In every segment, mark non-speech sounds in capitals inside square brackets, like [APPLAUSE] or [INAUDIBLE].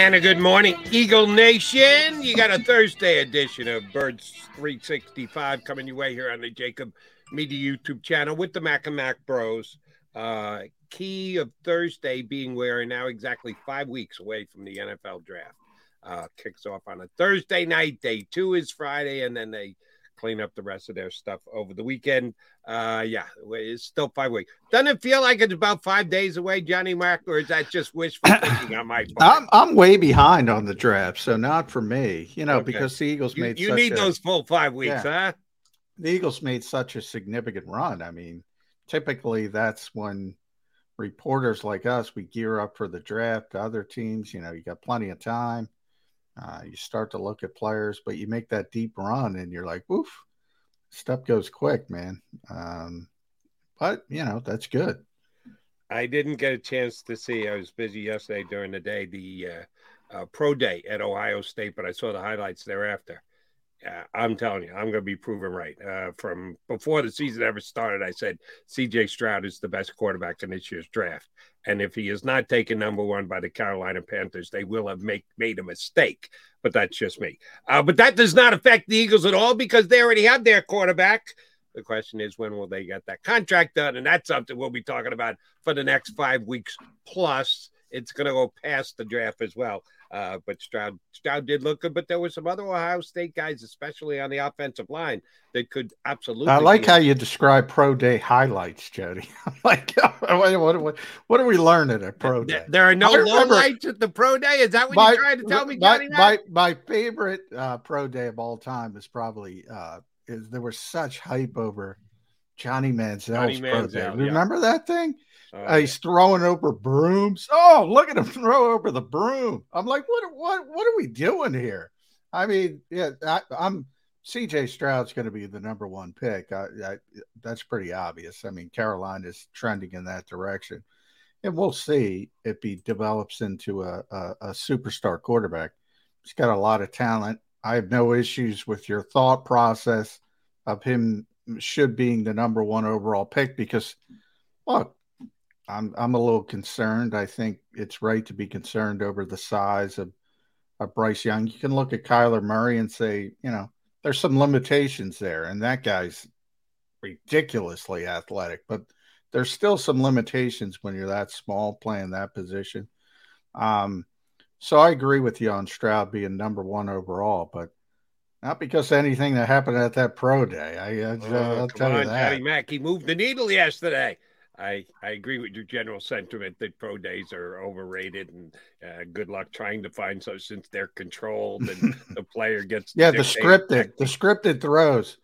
And a good morning, Eagle Nation. You got a Thursday edition of Birds 365 coming your way here on the JAKIB Media YouTube channel with the Mac and Mac Bros. Uh, key of Thursday being we are now exactly five weeks away from the NFL draft. Uh, kicks off on a Thursday night. Day two is Friday, and then they clean up the rest of their stuff over the weekend. Uh, yeah, it's still five weeks. Doesn't it feel like it's about five days away, Johnny Mark, or is that just wishful [COUGHS] thinking on my part? I'm I'm way behind on the draft, so not for me. You know, Okay. because the Eagles You, made you need a, those full five weeks, huh? the Eagles made such a significant run. I mean, typically that's when reporters like us we gear up for the draft. Other teams, you know, you got plenty of time. Uh, you start to look at players, but you make that deep run, and you're like, "Oof!" Stuff goes quick, man. Um, but you know that's good. I didn't get a chance to see. I was busy yesterday during the day, the uh, uh, pro day at Ohio State, but I saw the highlights thereafter. I'm telling you, I'm going to be proven right. Uh, from before the season ever started, I said CJ Stroud is the best quarterback in this year's draft. And if he is not taken number one by the Carolina Panthers, they will have make, made a mistake. But that's just me. Uh, but that does not affect the Eagles at all because they already have their quarterback. The question is, when will they get that contract done? And that's something we'll be talking about for the next five weeks plus. It's going to go past the draft as well. Uh, but Stroud, Stroud did look good, but there were some other Ohio State guys, especially on the offensive line, that could absolutely. I like how you describe pro day highlights, Jody. [LAUGHS] Like, [LAUGHS] what, what, what, what are we learning at pro day? There, are no lowlights at the pro day. Is that what My- you're trying to tell me, my, Johnny? my, my favorite uh, pro day of all time is probably uh, is there was such hype over Johnny Manziel's Johnny pro Manziel, day. yeah. Remember that thing? Uh, Uh, he's throwing over brooms. Oh, look at him [LAUGHS] throw over the broom. I'm like, what? What? What are we doing here? I mean, yeah, I, I'm CJ Stroud's going to be the number one pick. I, I, that's pretty obvious. I mean, Carolina's trending in that direction, and we'll see if he develops into a, a, a superstar quarterback. He's got a lot of talent. I have no issues with your thought process of him should being the number one overall pick because, look, I'm I'm a little concerned. I think it's right to be concerned over the size of, of Bryce Young. You can look at Kyler Murray and say, you know, there's some limitations there, and that guy's ridiculously athletic, but there's still some limitations when you're that small playing that position. Um, so I agree with you on Stroud being number one overall, but not because of anything that happened at that pro day. I, I Oh, come tell on, you that. Johnny Mack. He moved the needle yesterday. I, I agree with your general sentiment that pro days are overrated and uh, good luck trying to find so since they're controlled and [LAUGHS] the player gets yeah the scripted the scripted throws.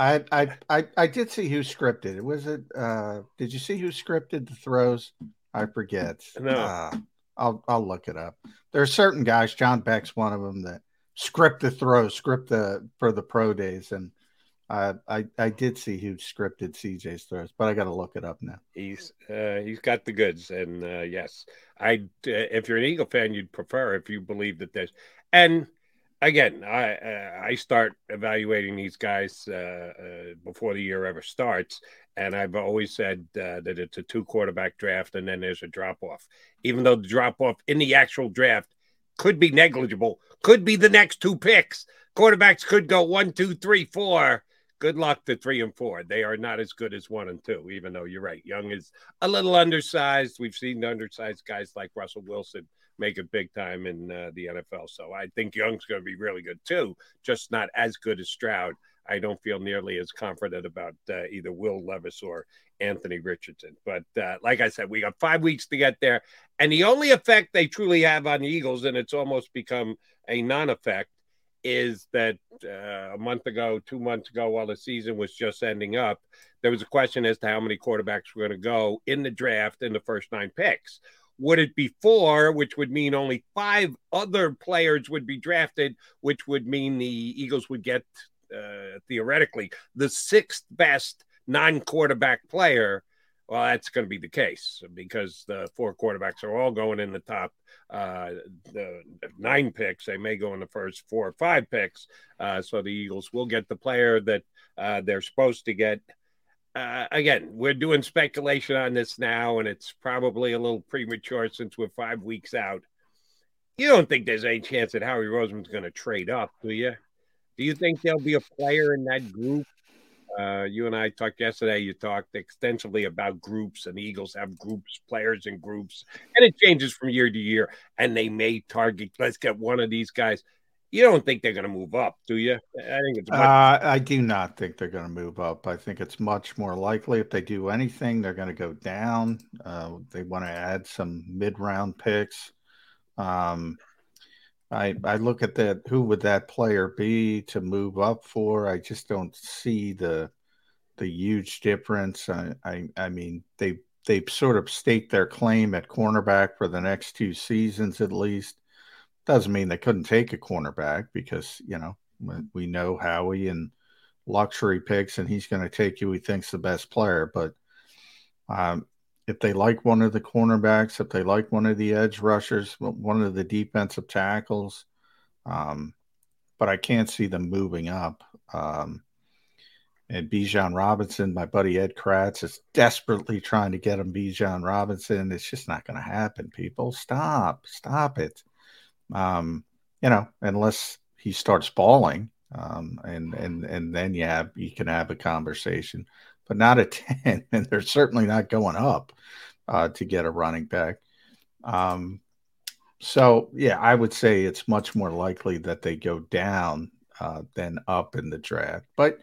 I, I I I did see who scripted it. Was it uh did you see who scripted the throws? I forget. No. Uh, I'll I'll look it up. There are certain guys, John Beck's one of them that script the throws, script the for the pro days and I, I did see who scripted CJ's throws, but I got to look it up now. He's uh, he's got the goods, and uh, yes, I uh, if you're an Eagle fan, you'd prefer if you believe that there's and again, I uh, I start evaluating these guys uh, uh, before the year ever starts, and I've always said uh, that it's a two quarterback draft, and then there's a drop off. Even though the drop off in the actual draft could be negligible, could be the next two picks. Quarterbacks could go one, two, three, four good luck to three and four. They are not as good as one and two, even though you're right. Young is a little undersized. We've seen undersized guys like Russell Wilson make it big time in uh, the NFL. So I think Young's going to be really good too, just not as good as Stroud. I don't feel nearly as confident about uh, either Will Levis or Anthony Richardson. But uh, like I said, we got five weeks to get there. And the only effect they truly have on the Eagles, and it's almost become a non effect, is that uh, a month ago, two months ago, while the season was just ending up, there was a question as to how many quarterbacks were going to go in the draft in the first nine picks. Would it be four, which would mean only five other players would be drafted, which would mean the Eagles would get uh, theoretically the sixth best non quarterback player? Well, that's going to be the case because the four quarterbacks are all going in the top uh, the nine picks. They may go in the first four or five picks. Uh, so the Eagles will get the player that uh, they're supposed to get. Uh, again, we're doing speculation on this now, and it's probably a little premature since we're five weeks out. You don't think there's any chance that Howie Roseman's going to trade up, do you? Do you think there'll be a player in that group uh, you and I talked yesterday. You talked extensively about groups, and the Eagles have groups, players in groups, and it changes from year to year. And they may target. Let's get one of these guys. You don't think they're going to move up, do you? I think it's. Much- uh, I do not think they're going to move up. I think it's much more likely if they do anything, they're going to go down. Uh, they want to add some mid-round picks. Um, I I look at that. Who would that player be to move up for? I just don't see the the huge difference. I I, I mean they they've sort of staked their claim at cornerback for the next two seasons at least. Doesn't mean they couldn't take a cornerback because you know we know Howie and luxury picks, and he's going to take who he thinks the best player. But um, if they like one of the cornerbacks, if they like one of the edge rushers, one of the defensive tackles, um, but I can't see them moving up. Um, and Bijan Robinson, my buddy Ed Kracz is desperately trying to get him Bijan Robinson. It's just not going to happen. People, stop, stop it. Um, you know, unless he starts balling, um, and and and then you have you can have a conversation but not a [LAUGHS] 10. And they're certainly not going up uh, to get a running back. Um, so, yeah, I would say it's much more likely that they go down uh, than up in the draft. But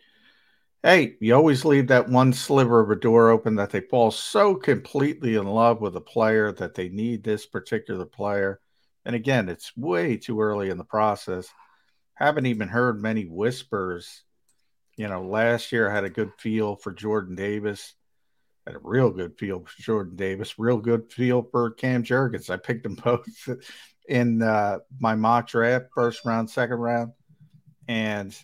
hey, you always leave that one sliver of a door open that they fall so completely in love with a player that they need this particular player. And again, it's way too early in the process. Haven't even heard many whispers you know, last year I had a good feel for Jordan Davis. Had a real good feel for Jordan Davis, real good feel for Cam Jurgens. I picked them [LAUGHS] both in uh, my mock draft, first round, second round, and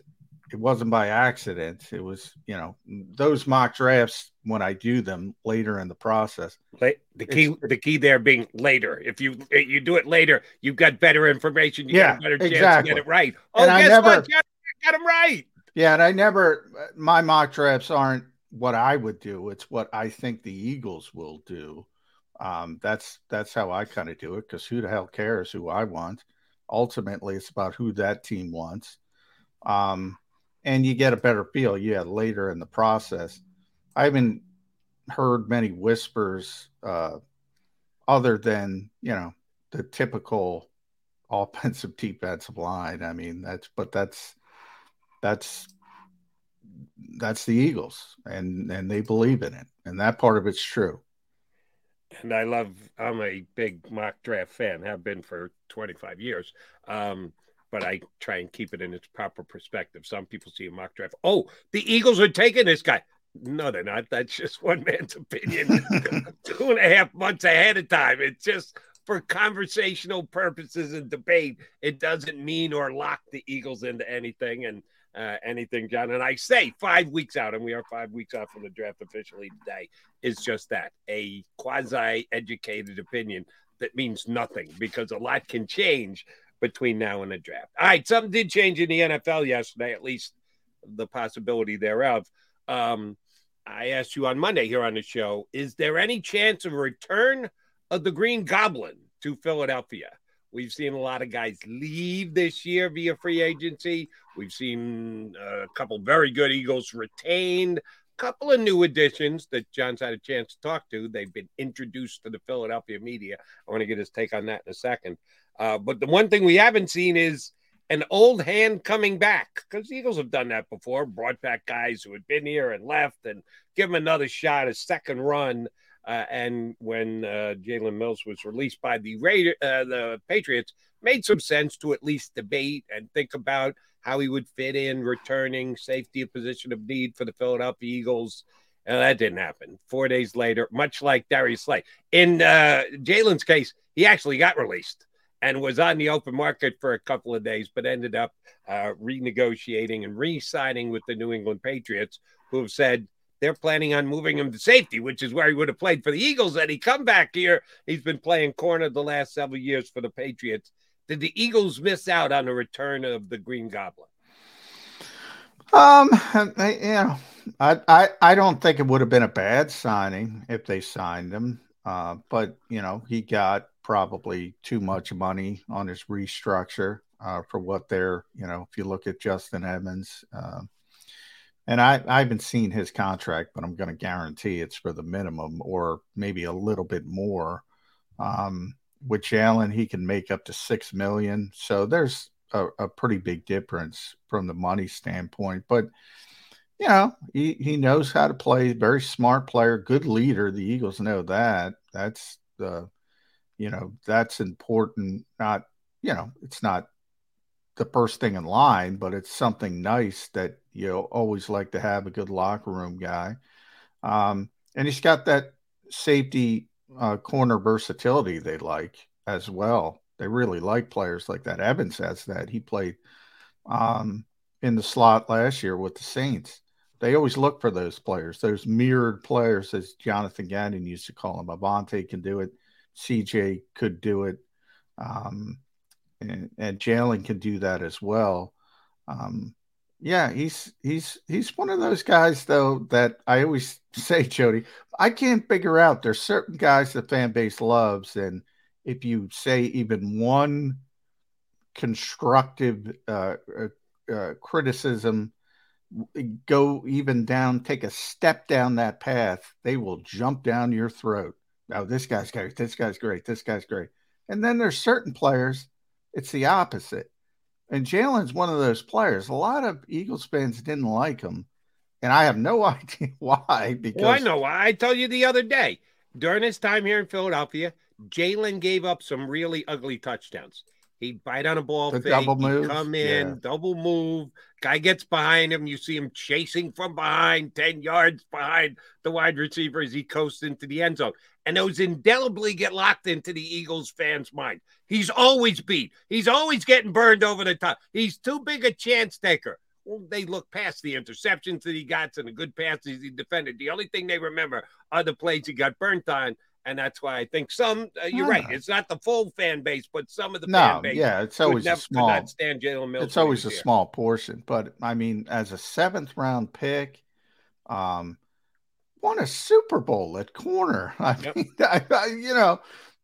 it wasn't by accident. It was, you know, those mock drafts when I do them later in the process. The key, the key there being later. If you you do it later, you've got better information. You yeah, got a better chance exactly. to get it right. Oh, And I guess never- what? You got them right. Yeah, and I never my mock drafts aren't what I would do. It's what I think the Eagles will do. Um, that's that's how I kind of do it because who the hell cares who I want? Ultimately, it's about who that team wants. Um, and you get a better feel, yeah, later in the process. I haven't heard many whispers uh, other than you know the typical offensive defensive line. I mean, that's but that's that's that's the Eagles, and and they believe in it, and that part of it's true. and I love. I'm a big mock draft fan. Have been for 25 years. Um, but I try and keep it in its proper perspective. Some people see a mock draft. Oh, the Eagles are taking this guy. No, they're not. That's just one man's opinion. [LAUGHS] Two and a half months ahead of time. It's just for conversational purposes and debate. It doesn't mean or lock the Eagles into anything and uh, anything, John. And I say five weeks out, and we are five weeks out from the draft officially today, is just that a quasi educated opinion that means nothing because a lot can change between now and the draft. All right, something did change in the NFL yesterday, at least the possibility thereof. Um, I asked you on Monday here on the show, is there any chance of a return of the Green Goblin to Philadelphia? We've seen a lot of guys leave this year via free agency. We've seen a couple very good Eagles retained, a couple of new additions that John's had a chance to talk to. They've been introduced to the Philadelphia media. I want to get his take on that in a second. Uh, but the one thing we haven't seen is an old hand coming back because the Eagles have done that before, brought back guys who had been here and left and give them another shot, a second run. Uh, and when uh, Jalen Mills was released by the Raider, uh, the Patriots, made some sense to at least debate and think about how he would fit in returning safety a position of need for the Philadelphia Eagles. And that didn't happen. Four days later, much like Darius Slay. In uh, Jalen's case, he actually got released and was on the open market for a couple of days, but ended up uh, renegotiating and re signing with the New England Patriots, who have said they're planning on moving him to safety, which is where he would have played for the Eagles. And he come back here. He's been playing corner the last several years for the Patriots. Did the Eagles miss out on the return of the Green Goblin? Um, I, you know, I, I, I don't think it would have been a bad signing if they signed him. Uh, but you know, he got probably too much money on his restructure uh, for what they're, you know, if you look at Justin Evans, uh, and I, I haven't seen his contract, but I'm going to guarantee it's for the minimum or maybe a little bit more. Um, with Jalen, he can make up to six million. So there's a, a, pretty big difference from the money standpoint. But you know, he, he knows how to play, very smart player, good leader. The Eagles know that. That's the you know that's important not you know it's not the first thing in line but it's something nice that you always like to have a good locker room guy. Um, and he's got that safety uh, corner versatility they like as well. They really like players like that. Evans has that. He played um, in the slot last year with the saints. They always look for those players those mirrored players as jonathan gannon used to call them. Avonte can do it. CJ could do it, um, and, and Jalen can do that as well. Um, yeah, he's he's he's one of those guys though that I always [LAUGHS] say, Jody, I can't figure out. There's certain guys the fan base loves, and if you say even one constructive uh, uh, uh, criticism, go even down, take a step down that path, they will jump down your throat oh, this guy's great, this guy's great, this guy's great. And then there's certain players, it's the opposite. And Jalen's one of those players. A lot of Eagles fans didn't like him. And I have no [LAUGHS] idea why. Oh, because well, I know why. I told you the other day during his time here in Philadelphia, Jalen gave up some really ugly touchdowns. He'd bite on a ball fake, double move, come in, yeah. double move. Guy gets behind him. You see him chasing from behind, 10 yards behind the wide receiver as he coasts into the end zone. And those indelibly get locked into the Eagles fans' mind. He's always beat. He's always getting burned over the top. He's too big a chance taker. Well, they look past the interceptions that he got and the good passes he defended. The only thing they remember are the plays he got burnt on and that's why I think some. Uh, you're right. It's not the full fan base, but some of the no, fan base. yeah, it's always never, a small. Not stand Jalen Mills. It's always a here. small portion, but I mean, as a seventh round pick, um, won a Super Bowl at corner. [LAUGHS] I yep. mean, [LAUGHS] I, I, you know,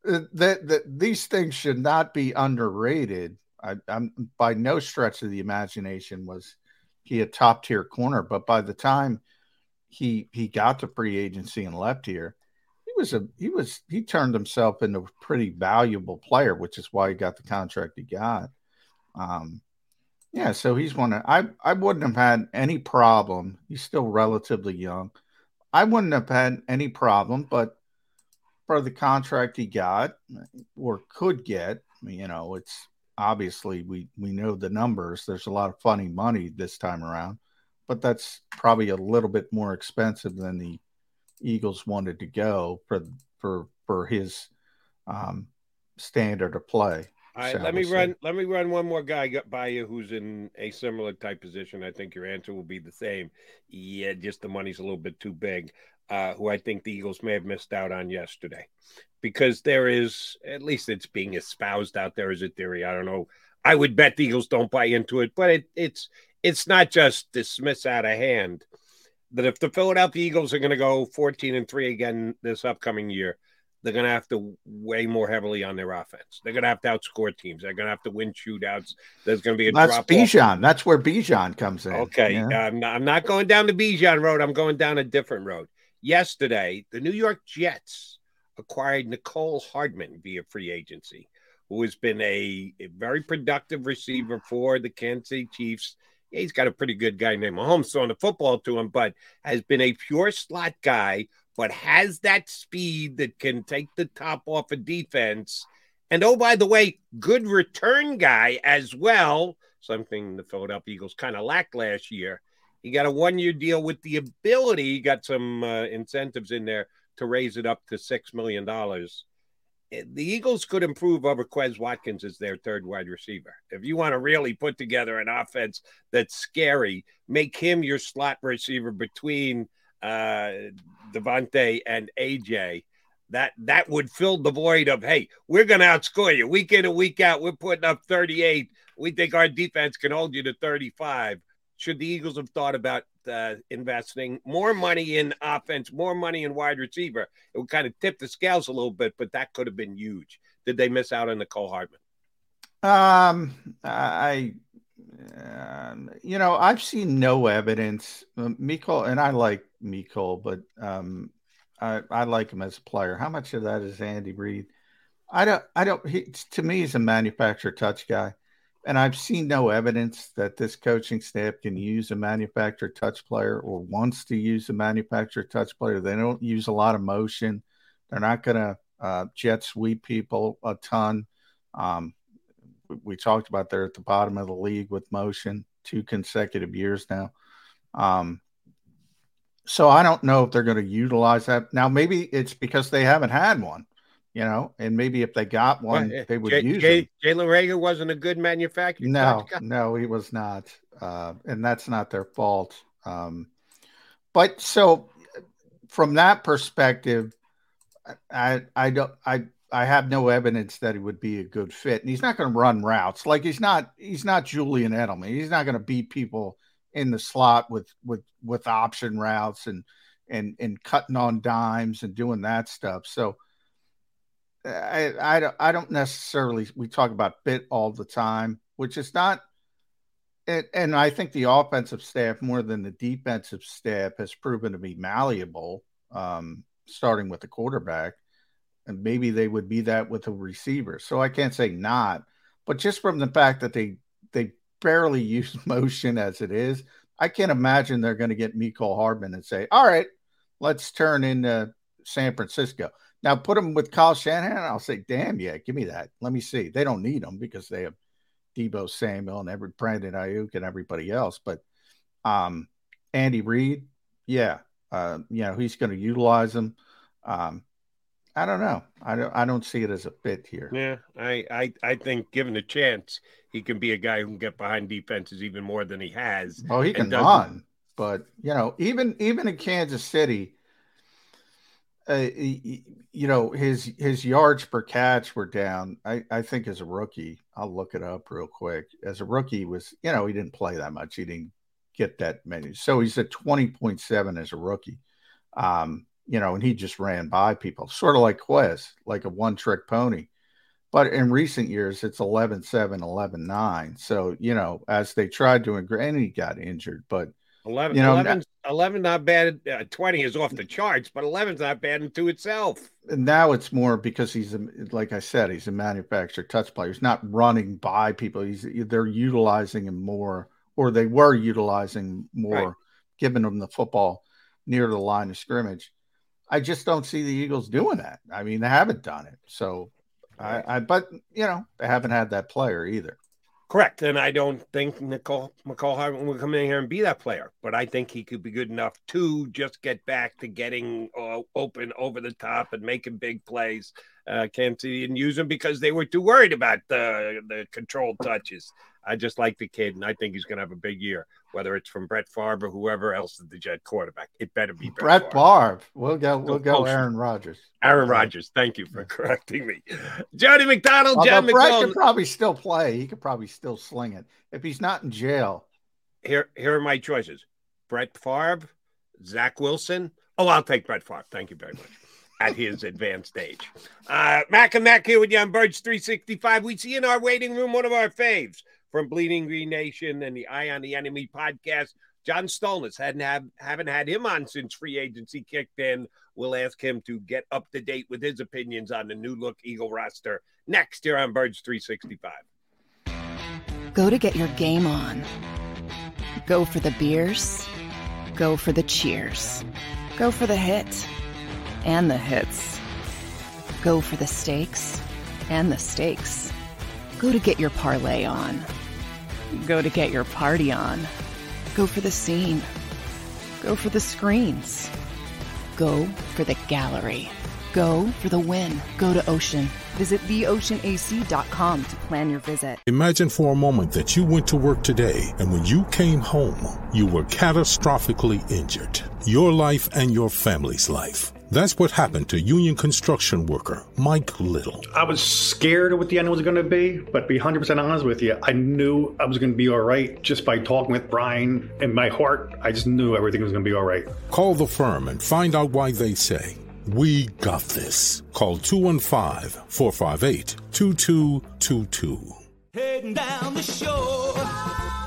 uh, that that these things should not be underrated. I, I'm by no stretch of the imagination was he a top tier corner, but by the time he he got to free agency and left here he was a he was he turned himself into a pretty valuable player, which is why he got the contract he got. Um, yeah, so he's one. Of, I I wouldn't have had any problem. He's still relatively young. I wouldn't have had any problem, but for the contract he got or could get. You know, it's obviously we we know the numbers. There's a lot of funny money this time around, but that's probably a little bit more expensive than the Eagles wanted to go for for for his um, standard of play. All right, let me say. run. Let me run one more guy by you who's in a similar type position. I think your answer will be the same. Yeah, just the money's a little bit too big. Uh, who I think the Eagles may have missed out on yesterday, because there is at least it's being espoused out there as a theory. I don't know. I would bet the Eagles don't buy into it, but it, it's it's not just dismiss out of hand that if the Philadelphia Eagles are going to go 14 and 3 again this upcoming year, they're going to have to weigh more heavily on their offense. They're going to have to outscore teams. They're going to have to win shootouts. There's going to be a drop. That's Bijan. That's where Bijan comes in. Okay. Yeah. I'm, not, I'm not going down the Bijan road. I'm going down a different road. Yesterday, the New York Jets acquired Mecole Hardman via free agency, who has been a, a very productive receiver for the Kansas City Chiefs he's got a pretty good guy named Mahomes throwing the football to him, but has been a pure slot guy, but has that speed that can take the top off a of defense. And oh, by the way, good return guy as well, something the Philadelphia Eagles kind of lacked last year. He got a one year deal with the ability, he got some uh, incentives in there to raise it up to $6 million the Eagles could improve over Quez Watkins as their third wide receiver. If you want to really put together an offense that's scary, make him your slot receiver between uh, DeVonta and AJ. That that would fill the void of hey, we're going to outscore you week in and week out. We're putting up 38. We think our defense can hold you to 35. Should the Eagles have thought about uh, investing more money in offense, more money in wide receiver. It would kind of tip the scales a little bit, but that could have been huge. Did they miss out on Mecole Hardman? Um, I, um, you know, I've seen no evidence. Mecole, and I like Mecole, but um, I, I like him as a player. How much of that is Andy Reid? I don't, I don't, he, to me, he's a manufacturer touch guy. And I've seen no evidence that this coaching staff can use a manufactured touch player or wants to use a manufactured touch player. They don't use a lot of motion. They're not going to uh, jet sweep people a ton. Um, we talked about they're at the bottom of the league with motion two consecutive years now. Um, so I don't know if they're going to utilize that. Now, maybe it's because they haven't had one you know, and maybe if they got one, well, they would J- use J- Jalen Reagor wasn't a good manufacturer. No, no, he was not, uh, and that's not their fault. Um, but so, from that perspective, I I don't I I have no evidence that he would be a good fit, and he's not going to run routes like he's not he's not Julian Edelman. He's not going to beat people in the slot with with with option routes and and and cutting on dimes and doing that stuff. So I, I don't I don't necessarily we talk about bit all the time, which is not and, I think the offensive staff more than the defensive staff has proven to be malleable, um, starting with the quarterback. And maybe they would be that with a receiver. So I can't say not, but just from the fact that they they barely [LAUGHS] use motion as it is, I can't imagine they're going to get Mecole Hardman and say, "All right, let's turn into San Francisco." Now put them with Kyle Shanahan. I'll say, damn, yeah, give me that. Let me see. They don't need them because they have Deebo Samuel and every Brandon Aiyuk and everybody else. But um, Andy Reid, yeah, uh, you know he's going to utilize them. Um, I don't know. I don't. I don't see it as a fit here. Yeah, I, I, I think given a chance, he can be a guy who can get behind defenses even more than he has. Oh, he can run, but you know, even even in Kansas City, uh, you know his his yards per catch were down. I, I think as a rookie, I'll look it up real quick. As a rookie, was you know he didn't play that much. He didn't get that many. So he's at twenty point seven as a rookie. Um, you know, and he just ran by people, sort of like Quez, like a one trick pony. But in recent years, it's 11 7, 11 9. So, you know, as they tried to, and he got injured, but 11, you know, 11, 11 not bad. Uh, 20 is off the charts, but 11's not bad into itself. And now it's more because he's, a, like I said, he's a manufacturer touch player. He's not running by people. He's They're utilizing him more, or they were utilizing more, right. giving him the football near the line of scrimmage. I just don't see the Eagles doing that. I mean, they haven't done it. So, I, I but you know, they haven't had that player either. Correct. And I don't think Nicole Mecole Hardman will come in here and be that player, but I think he could be good enough to just get back to getting uh, open over the top and making big plays. Uh, Kansas City didn't use him because they were too worried about the the controlled touches. I just like the kid, and I think he's going to have a big year. Whether it's from Brett Favre or whoever else is the Jet quarterback, it better be Brett, Brett Favre. Favre. We'll go. We'll go. Aaron Rodgers. Aaron Rodgers. Thank you for correcting me. Jody McDonald. Although John Brett McClellan. could probably still play. He could probably still sling it if he's not in jail. Here, here are my choices: Brett Favre, Zach Wilson. Oh, I'll take Brett Favre. Thank you very much at his advanced age. Uh, Mac and Mac here with you on Birds 365. We see in our waiting room one of our faves from Bleeding Green Nation and the Eye on the Enemy podcast. John Stolnis hadn't have, haven't had him on since free agency kicked in. We'll ask him to get up to date with his opinions on the new look Eagle roster next here on Birds 365. Go to get your game on. Go for the beers. Go for the cheers. Go for the hit and the hits. Go for the stakes and the stakes. Go to get your parlay on. Go to get your party on. Go for the scene. Go for the screens. Go for the gallery. Go for the win. Go to Ocean. Visit theoceanac.com to plan your visit. Imagine for a moment that you went to work today and when you came home, you were catastrophically injured. Your life and your family's life. That's what happened to union construction worker Mike Little. I was scared of what the end was going to be, but to be 100% honest with you, I knew I was going to be all right just by talking with Brian. In my heart, I just knew everything was going to be all right. Call the firm and find out why they say, We got this. Call 215 458 2222. Heading down the shore.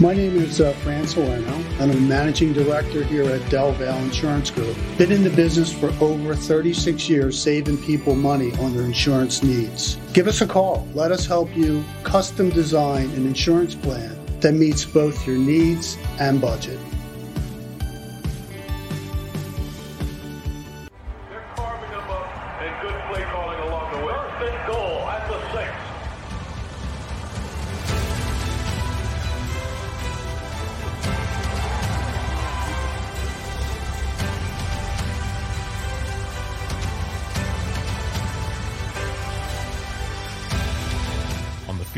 My name is uh, Fran and I'm a managing director here at Del Valle Insurance Group. Been in the business for over 36 years, saving people money on their insurance needs. Give us a call. Let us help you custom design an insurance plan that meets both your needs and budget.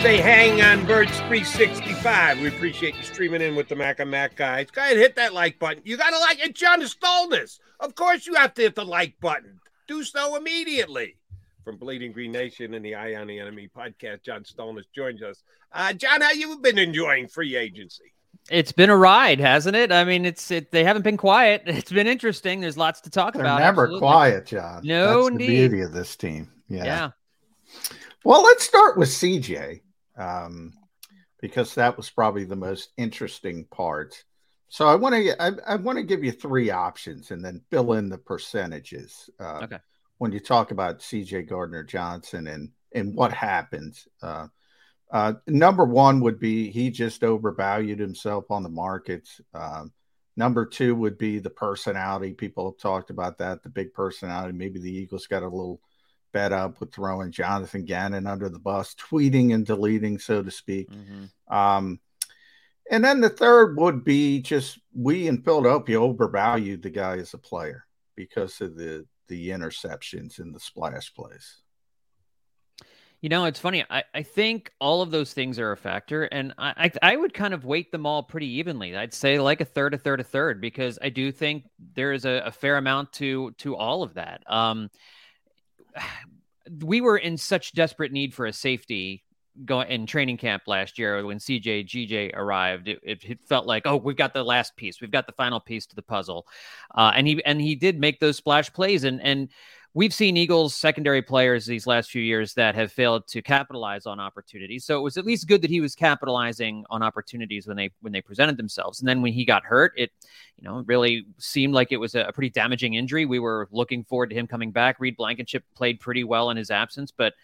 Thursday hang on Birds 365. We appreciate you streaming in with the Mac and Mac guys. Go ahead, hit that like button. You got to like it. John Stolnis. Of course, you have to hit the like button. Do so immediately. From Bleeding Green Nation and the Eye on the Enemy podcast, John Stolnis joins us. Uh, John, how you been enjoying free agency? It's been a ride, hasn't it? I mean, it's it, they haven't been quiet. [LAUGHS] It's been interesting. There's lots to talk They're about. Never absolutely. quiet, John. No, That's the beauty of this team. Yeah. Yeah. Well, let's start with CJ um, because that was probably the most interesting part. So I want to I, I want to give you three options and then fill in the percentages. Uh, okay. When you talk about C.J. Gardner Johnson and and what happens, uh, uh, number one would be he just overvalued himself on the markets. Um, Number two would be the personality. People have talked about that, the big personality. Maybe the Eagles got a little bet up with throwing Jonathan Gannon under the bus, tweeting and deleting, so to speak. Mm-hmm. Um, and then the third would be just we in Philadelphia overvalued the guy as a player because of the the interceptions and the splash plays. You know, it's funny. I, I think all of those things are a factor, and I, I, I would kind of weight them all pretty evenly. I'd say like a third, a third, a third, because I do think there is a, a fair amount to to all of that. Um, we were in such desperate need for a safety going in training camp last year when CJ GJ arrived. It, it, felt like, oh, we've got the last piece, we've got the final piece to the puzzle, uh, and he and he did make those splash plays, and and we've seen Eagles secondary players these last few years that have failed to capitalize on opportunities. So it was at least good that he was capitalizing on opportunities when they when they presented themselves. And then when he got hurt, it you know really seemed like it was a, pretty damaging injury. We were looking forward to him coming back. Reed Blankenship played pretty well in his absence, but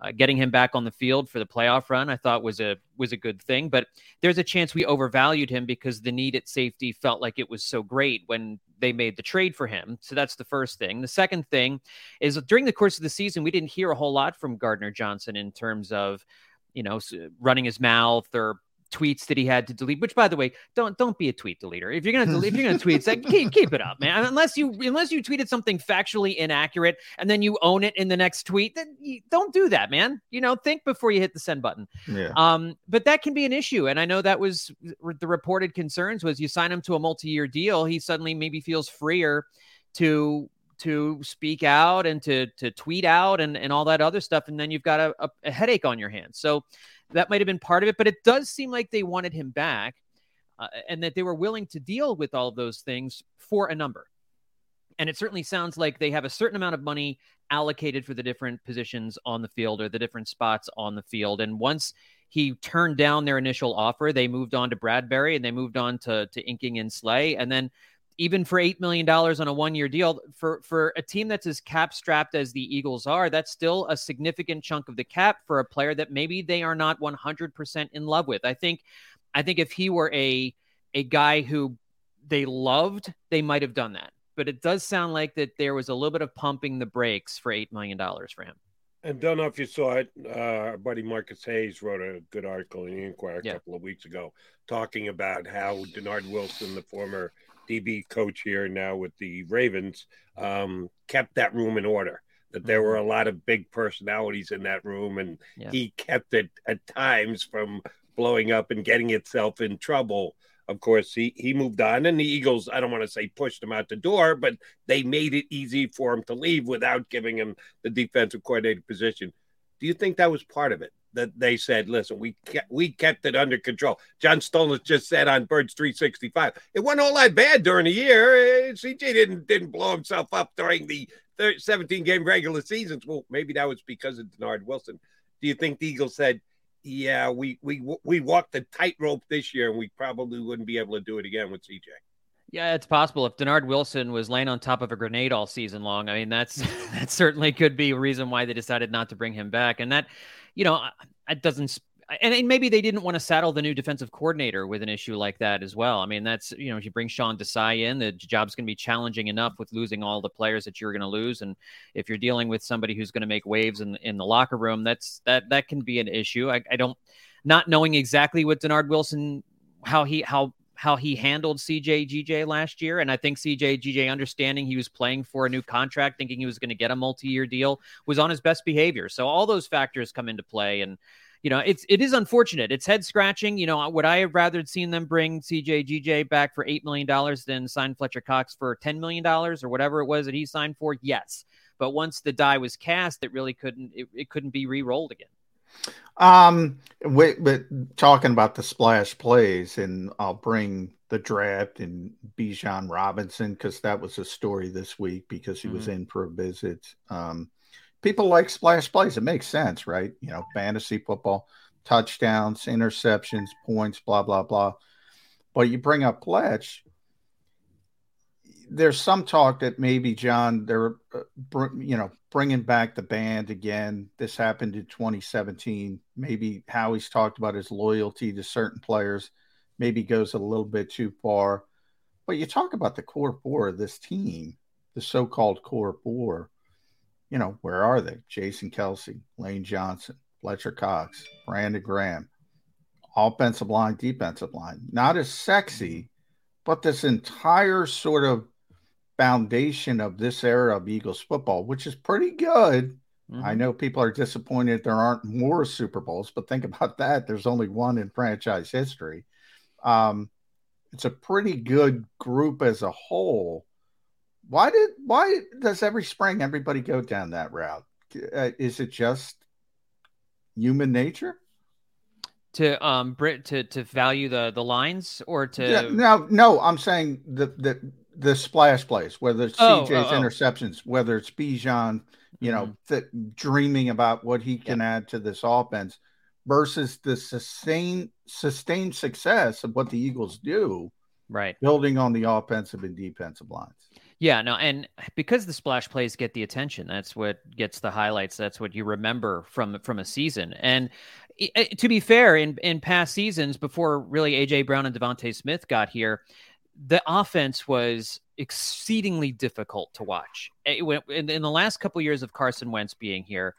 uh, getting him back on the field for the playoff run, I thought was a was a good thing. But there's a chance we overvalued him because the need at safety felt like it was so great when they made the trade for him. So that's the first thing. The second thing is during the course of the season, we didn't hear a whole lot from Gardner Johnson in terms of you know running his mouth or tweets that he had to delete. Which, by the way, don't don't be a tweet deleter. If you're gonna delete, if you're gonna tweet, like, keep, keep it up, man. Unless you unless you tweeted something factually inaccurate and then you own it in the next tweet, then you, don't do that, man. You know, think before you hit the send button. Yeah. Um, but that can be an issue, and I know that was the reported concerns was you sign him to a multi-year deal, he suddenly maybe feels freer to to speak out and to to tweet out and and all that other stuff, and then you've got a, a, a headache on your hands. So that might have been part of it, but it does seem like they wanted him back uh, and that they were willing to deal with all of those things for a number. And it certainly sounds like they have a certain amount of money allocated for the different positions on the field or the different spots on the field. And once he turned down their initial offer, they moved on to Bradberry and they moved on to, to Inking and Slay. And then even for eight million dollars on a one-year deal for for a team that's as cap strapped as the Eagles are, that's still a significant chunk of the cap for a player that maybe they are not 100% in love with. I think, I think if he were a a guy who they loved, they might have done that. But it does sound like that there was a little bit of pumping the brakes for eight million dollars for him. And don't know if you saw it. Uh, our buddy Marcus Hayes wrote a good article in the Inquirer a yeah. couple of weeks ago talking about how Dennard Wilson, the former DB coach here now with the Ravens, um, kept that room in order. That there were mm-hmm. a lot of big personalities in that room, and yeah. he kept it at times from blowing up and getting itself in trouble. Of course, he, he moved on, and the Eagles, I don't want to say pushed him out the door, but they made it easy for him to leave without giving him the defensive coordinator position. Do you think that was part of it? That they said, listen, we kept, we kept it under control. John Stolnis just said on Birds 365, it wasn't all that bad during the year. Eh, CJ didn't didn't blow himself up during the 17 game regular seasons. Well, maybe that was because of Dennard Wilson. Do you think the Eagles said, yeah, we we we walked the tightrope this year, and we probably wouldn't be able to do it again with CJ? Yeah, it's possible. If Dennard Wilson was laying on top of a grenade all season long, I mean, that's [LAUGHS] that certainly could be a reason why they decided not to bring him back. And that, you know, it doesn't. And, maybe they didn't want to saddle the new defensive coordinator with an issue like that as well. I mean, that's you know, if you bring Sean Desai in, the job's going to be challenging enough with losing all the players that you're going to lose, and if you're dealing with somebody who's going to make waves in in the locker room, that's that that can be an issue. I, I don't not knowing exactly what Dennard Wilson how he how how he handled CJ GJ last year. And I think CJ GJ understanding he was playing for a new contract, thinking he was going to get a multi year deal, was on his best behavior. So all those factors come into play. And, you know, it's it is unfortunate. It's head scratching. You know, would I have rather seen them bring CJ GJ back for eight million dollars than sign Fletcher Cox for ten million dollars or whatever it was that he signed for? Yes. But once the die was cast, it really couldn't it, it couldn't be re-rolled again. Um, we, but talking about the splash plays, and I'll bring the draft and Bijan Robinson because that was a story this week because he mm-hmm. was in for a visit. Um, people like splash plays; it makes sense, right? You know, fantasy football, touchdowns, interceptions, points, blah blah blah. But you bring up Fletch, there's some talk that maybe John they're uh, you know bringing back the band again. This happened in 2017. Maybe Howie's talked about his loyalty to certain players. Maybe goes a little bit too far. But you talk about the core four of this team, the so-called core four. You know, where are they? Jason Kelce, Lane Johnson, Fletcher Cox, Brandon Graham, offensive line, defensive line. Not as sexy, but this entire sort of foundation of this era of Eagles football, which is pretty good. Mm-hmm. I know people are disappointed there aren't more Super Bowls, but think [LAUGHS] about that. There's only one in franchise history. Um, it's a pretty good group as a whole. Why did why does every spring everybody go down that route? Uh, is it just human nature? To um Brit to to value the the lines or to yeah, no no I'm saying the the the splash plays, whether it's oh, CJ's oh, oh. interceptions, whether it's Bijan, you know, mm-hmm. th- dreaming about what he can add to this offense versus the sustained sustained success of what the Eagles do, right? Building on the offensive and defensive lines. Yeah, no, and because the splash plays get the attention, that's what gets the highlights. That's what you remember from from a season. And to be fair, in in past seasons, before really AJ Brown and DeVonta Smith got here, the offense was exceedingly difficult to watch. Went, in, in the last couple of years of Carson Wentz being here,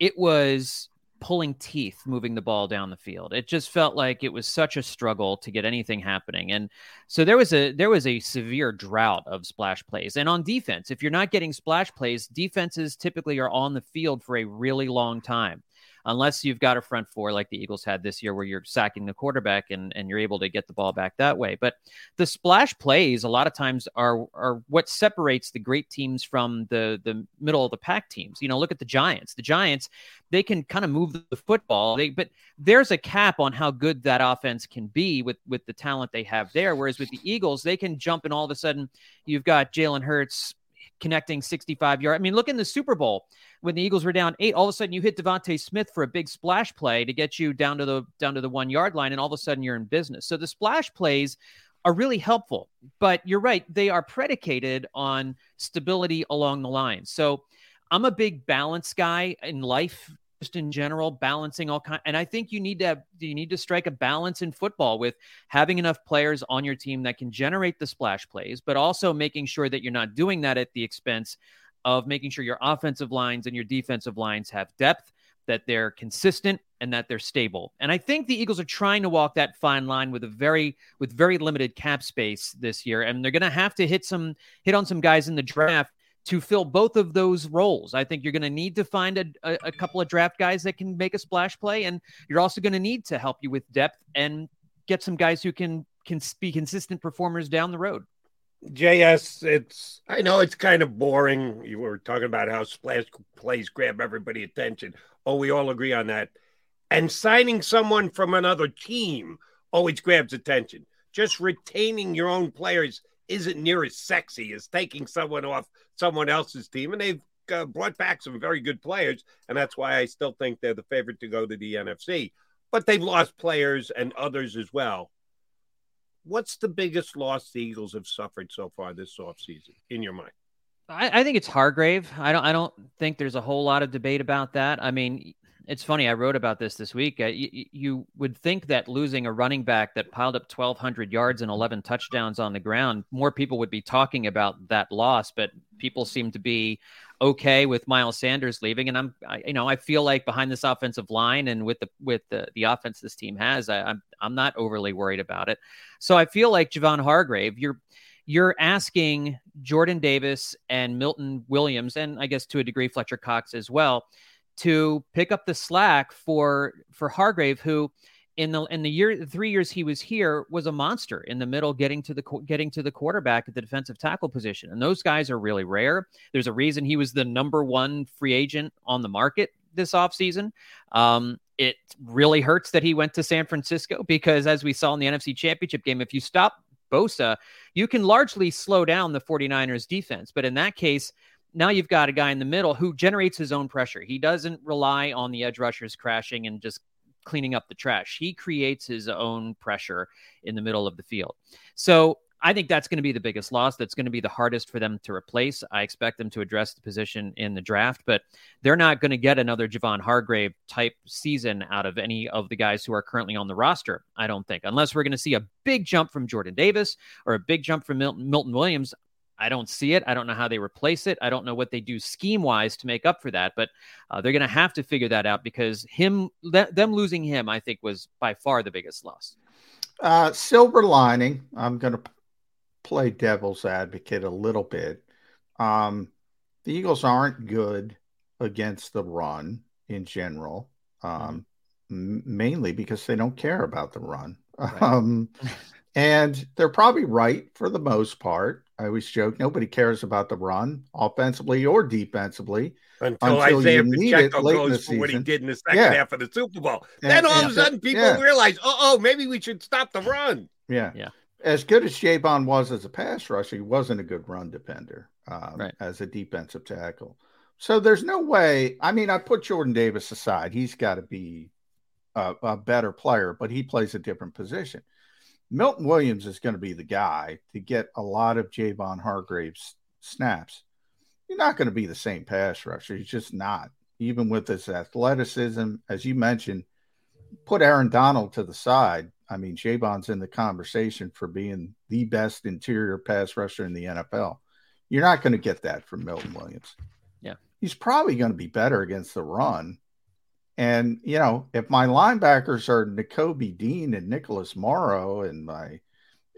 it was pulling teeth moving the ball down the field. It just felt like it was such a struggle to get anything happening. And so there was a there was a severe drought of splash plays. And on defense, if you're not getting splash plays, defenses typically are on the field for a really long time unless you've got a front four like the Eagles had this year where you're sacking the quarterback and, and you're able to get the ball back that way. But the splash plays a lot of times are are what separates the great teams from the the middle of the pack teams. You know, look at the Giants. The Giants, they can kind of move the football, they, but there's a cap on how good that offense can be with with the talent they have there. Whereas with the Eagles, they can jump and all of a sudden you've got Jalen Hurts connecting 65 yard. I mean, look in the Super Bowl when the Eagles were down eight. All of a sudden, you hit DeVonta Smith for a big splash play to get you down to the down to the one yard line, and all of a sudden you're in business. So the splash plays are really helpful. But you're right; they are predicated on stability along the line. So I'm a big balance guy in life just in general, balancing all kind. And I think you need to you need to strike a balance in football with having enough players on your team that can generate the splash plays, but also making sure that you're not doing that at the expense of making sure your offensive lines and your defensive lines have depth, that they're consistent, and that they're stable. And I think the Eagles are trying to walk that fine line with a very with very limited cap space this year, and they're going to have to hit some hit on some guys in the draft to fill both of those roles. I think you're going to need to find a, a, a, couple of draft guys that can make a splash play, and you're also going to need to help you with depth and get some guys who can can be consistent performers down the road. JS, it's I know it's kind of boring. You were talking about how splash plays grab everybody attention. Oh, we all agree on that. And signing someone from another team always grabs attention. Just retaining your own players isn't near as sexy as taking someone off someone else's team. And they've uh, brought back some very good players. And that's why I still think they're the favorite to go to the NFC. But they've lost players and others as well. What's the biggest loss the Eagles have suffered so far this offseason, in your mind? I, I think it's Hargrave. I don't. I don't think there's a whole lot of debate about that. I mean, it's funny. I wrote about this this week. Uh, you, you, would think that losing a running back that piled up 1,200 yards and 11 touchdowns on the ground, more people would be talking about that loss. But people seem to be okay with Miles Sanders leaving, and I'm, I, you know, I feel like behind this offensive line and with the with the, the offense this team has, I, I'm I'm not overly worried about it. So I feel like Javon Hargrave, you're you're asking Jordan Davis and Milton Williams, and I guess to a degree Fletcher Cox as well to pick up the slack for for Hargrave, who in the in the year the three years he was here was a monster in the middle, getting to the getting to the quarterback at the defensive tackle position, and those guys are really rare. There's a reason he was the number one free agent on the market this offseason. Um, it really hurts that he went to San Francisco because, as we saw in the NFC Championship game, if you stop Bosa, you can largely slow down the 49ers defense. But in that case, now you've got a guy in the middle who generates his own pressure. He doesn't rely on the edge rushers crashing and just cleaning up the trash. He creates his own pressure in the middle of the field. So I think that's going to be the biggest loss. That's going to be the hardest for them to replace. I expect them to address the position in the draft, but they're not going to get another Javon Hargrave type season out of any of the guys who are currently on the roster. I don't think, unless we're going to see a big jump from Jordan Davis or a big jump from Milton, Williams. I don't see it. I don't know how they replace it. I don't know what they do scheme wise to make up for that, but uh, they're going to have to figure that out because him, them losing him, I think, was by far the biggest loss. Uh, silver lining. I'm going to play devil's advocate a little bit. Um, the Eagles aren't good against the run in general, um, mainly because they don't care about the run. Right. Um, and they're probably right for the most part. I always joke nobody cares about the run, offensively or defensively, until, until Isaiah Pacheco goes for what he did in the second yeah. half of the Super Bowl. And, then all of a sudden, people yeah. realize, oh, oh, maybe we should stop the run. Yeah, yeah. As good as Javon was as a pass rusher, he wasn't a good run defender um, right. as a defensive tackle. So there's no way. I mean, I put Jordan Davis aside; he's got to be a, a better player, but he plays a different position. Milton Williams is going to be the guy to get a lot of Javon Hargrave's snaps. You're not going to be the same pass rusher. He's just not. Even with his athleticism, as you mentioned, put Aaron Donald to the side. I mean, Javon's in the conversation for being the best interior pass rusher in the NFL. You're not going to get that from Milton Williams. Yeah. He's probably going to be better against the run, and, you know, if my linebackers are Nakobe Dean and Nicholas Morrow and my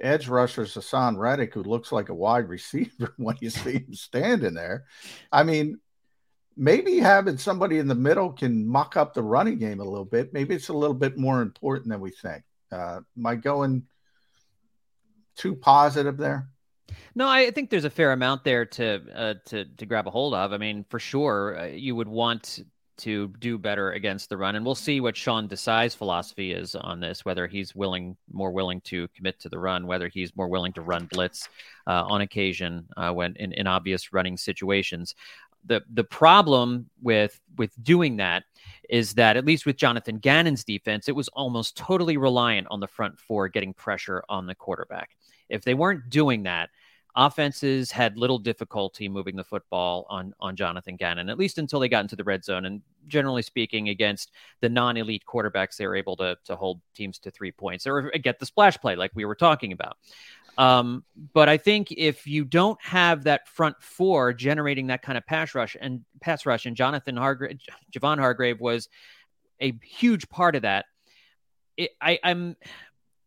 edge rushers Haason Reddick, who looks like a wide [LAUGHS] receiver when you see him standing there, I mean, maybe having somebody in the middle can muck up the running game a little bit. Maybe it's a little bit more important than we think. Uh, am I going too positive there? No, I think there's a fair amount there to uh, to to grab a hold of. I mean, for sure, uh, you would want to do better against the run. And we'll see what Sean Desai's philosophy is on this, whether he's willing, more willing to commit to the run, whether he's more willing to run blitz uh, on occasion uh, when in, in obvious running situations. The the problem with with doing that is that at least with Jonathan Gannon's defense, it was almost totally reliant on the front four getting pressure on the quarterback. If they weren't doing that, offenses had little difficulty moving the football on on Jonathan Gannon, at least until they got into the red zone. And generally speaking, against the non-elite quarterbacks, they were able to to hold teams to three points or get the splash play, like we were talking about. Um, but I think if you don't have that front four generating that kind of pass rush and pass rush, and Jonathan Hargrave, Javon Hargrave was a huge part of that. It, I, I'm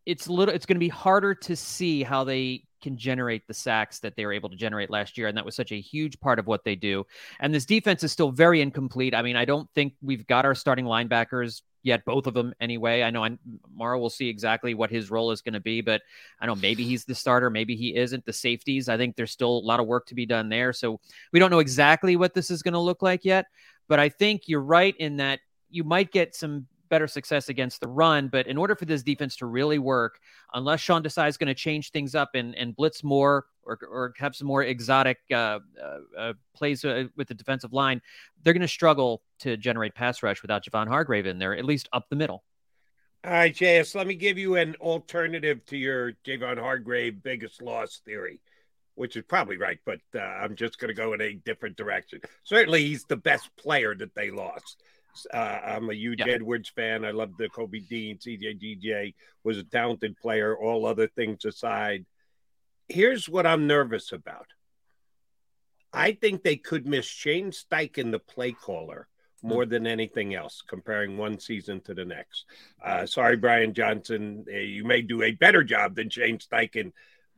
it's little it's going to be harder to see how they can generate the sacks that they were able to generate last year. And that was such a huge part of what they do. And this defense is still very incomplete. I mean, I don't think we've got our starting linebackers yet, both of them anyway. I know i Mara will see exactly what his role is going to be, but I know maybe he's the starter, maybe he isn't. The safeties, I think there's still a lot of work to be done there. So we don't know exactly what this is going to look like yet. But I think you're right in that you might get some better success against the run. But in order for this defense to really work, unless Sean Desai is going to change things up and, and blitz more or, or have some more exotic uh, uh, uh, plays uh, with the defensive line, they're going to struggle to generate pass rush without Javon Hargrave in there, at least up the middle. All right, JS, let me give you an alternative to your Javon Hargrave biggest loss theory, which is probably right, but uh, I'm just going to go in a different direction. Certainly, he's the best player that they lost. Uh, I'm a huge yeah. Edwards fan. I love Nakobe Dean, CJ GJ was a talented player. All other things aside, here's what I'm nervous about. I think they could miss Shane Steichen, the play caller, more mm. than anything else, comparing one season to the next. Uh, sorry, Brian Johnson, uh, you may do a better job than Shane Steichen,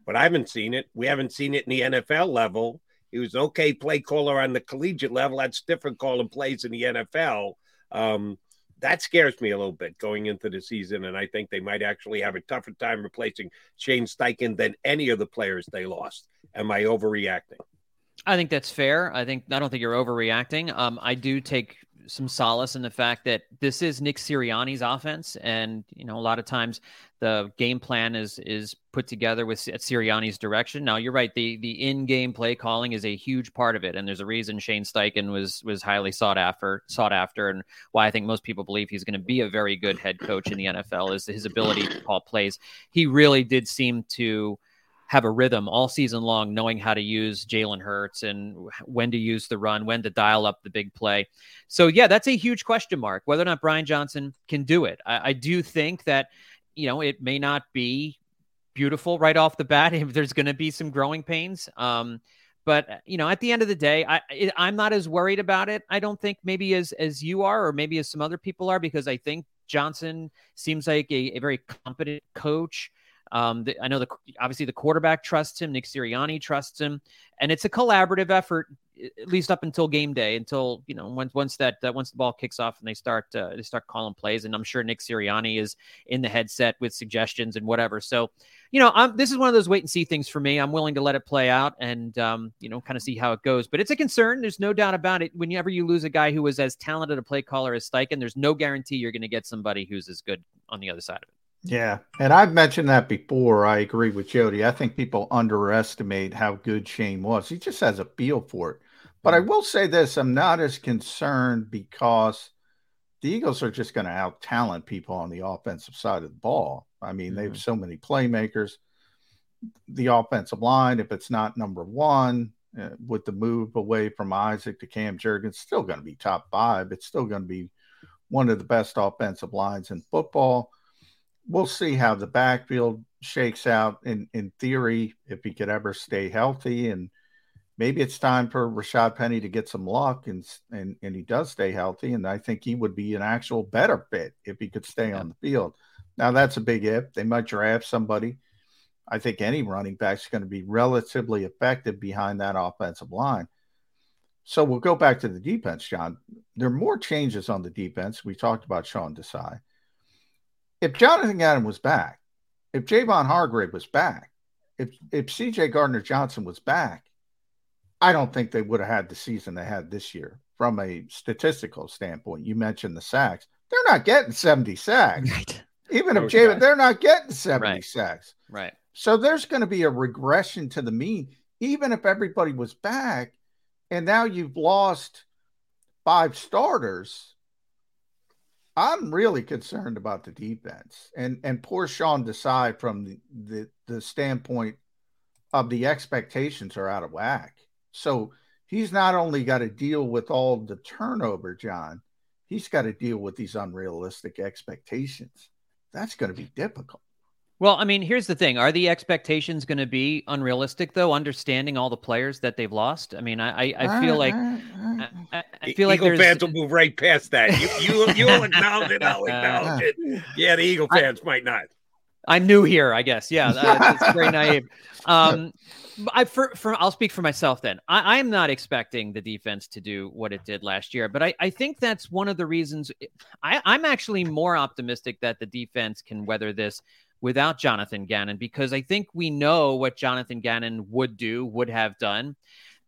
but I haven't seen it. We haven't seen it in the NFL level. He was an okay play caller on the collegiate level. That's different calling plays in the NFL. Um, that scares me a little bit going into the season, and I think they might actually have a tougher time replacing Shane Steichen than any of the players they lost. Am I overreacting? I think that's fair. I think I don't think you're overreacting. Um, I do take some solace in the fact that this is Nick Sirianni's offense, and you know a lot of times the game plan is is put together with at Sirianni's direction. Now you're right; the the in game play calling is a huge part of it, and there's a reason Shane Steichen was was highly sought after sought after, and why I think most people believe he's going to be a very good head coach in the NFL is his ability to call plays. He really did seem to have a rhythm all season long, knowing how to use Jalen Hurts and when to use the run, when to dial up the big play. So, yeah, that's a huge question mark whether or not Brian Johnson can do it. I, I do think that, you know, it may not be beautiful right off the bat. [LAUGHS] If there's going to be some growing pains. Um, but you know, at the end of the day, I I'm not as worried about it. I don't think maybe as as you are, or maybe as some other people are, because I think Johnson seems like a, a very competent coach. Um, the, I know the obviously the quarterback trusts him, Nick Sirianni trusts him, and it's a collaborative effort at least up until game day, until you know once once that uh, once the ball kicks off and they start uh, they start calling plays, and I'm sure Nick Sirianni is in the headset with suggestions and whatever. So, you know, I'm, this is one of those wait and see things for me. I'm willing to let it play out and um, you know kind of see how it goes. But it's a concern. There's no doubt about it. Whenever you lose a guy who was as talented a play caller as Steichen, there's no guarantee you're going to get somebody who's as good on the other side of it. Yeah, and I've mentioned that before. I agree with Jody. I think people underestimate how good Shane was. He just has a feel for it. But I mm. will say this I'm not as concerned because the Eagles are just going to out talent people on the offensive side of the ball. I mean, mm-hmm. they have mm-hmm. so many playmakers. The offensive line, if it's not number one, uh, with the move away from Isaac to Cam Jurgens, still going to be top five. It's still going to be one of the best offensive lines in football. We'll see how the backfield shakes out. In in theory, if he could ever stay healthy and maybe it's time for Rashad Penny to get some luck and and and he does stay healthy. And I think he would be an actual better fit if he could stay yeah. on the field. Now that's a big if. They might draft somebody. I think any running back is going to be relatively effective behind that offensive line. So we'll go back to the defense, John. There are more changes on the defense. We talked about Sean Desai. If Jonathan Adam was back, if Javon Hargrave was back, if if CJ Gardner Johnson was back, I don't think they would have had the season they had this year from a statistical standpoint. You mentioned the sacks. They're not getting 70 sacks. Right. Even if Jay, they're not getting 70 right. sacks. Right. So there's going to be a regression to the mean, even if everybody was back. And now you've lost five starters. I'm really concerned about the defense and and poor Sean Desai from the, the the standpoint of the expectations are out of whack. So he's not only got to deal with all the turnover, John, he's got to deal with these unrealistic expectations. That's going to be difficult. Well, I mean, here's the thing: Are the expectations going to be unrealistic, though? Understanding all the players that they've lost, I mean, I I, I feel uh, like uh, uh. I, I feel like Eagle fans will move right past that. You you you'll [LAUGHS] acknowledge it. I'll acknowledge it. Yeah, the Eagle fans I, might not. I'm new here, I guess. Yeah, that's very naive. [LAUGHS] Um, I for, for I'll speak for myself then. I, I'm not expecting the defense to do what it did last year, but I, I think that's one of the reasons I, I'm actually more optimistic that the defense can weather this without Jonathan Gannon because I think we know what Jonathan Gannon would do, would have done.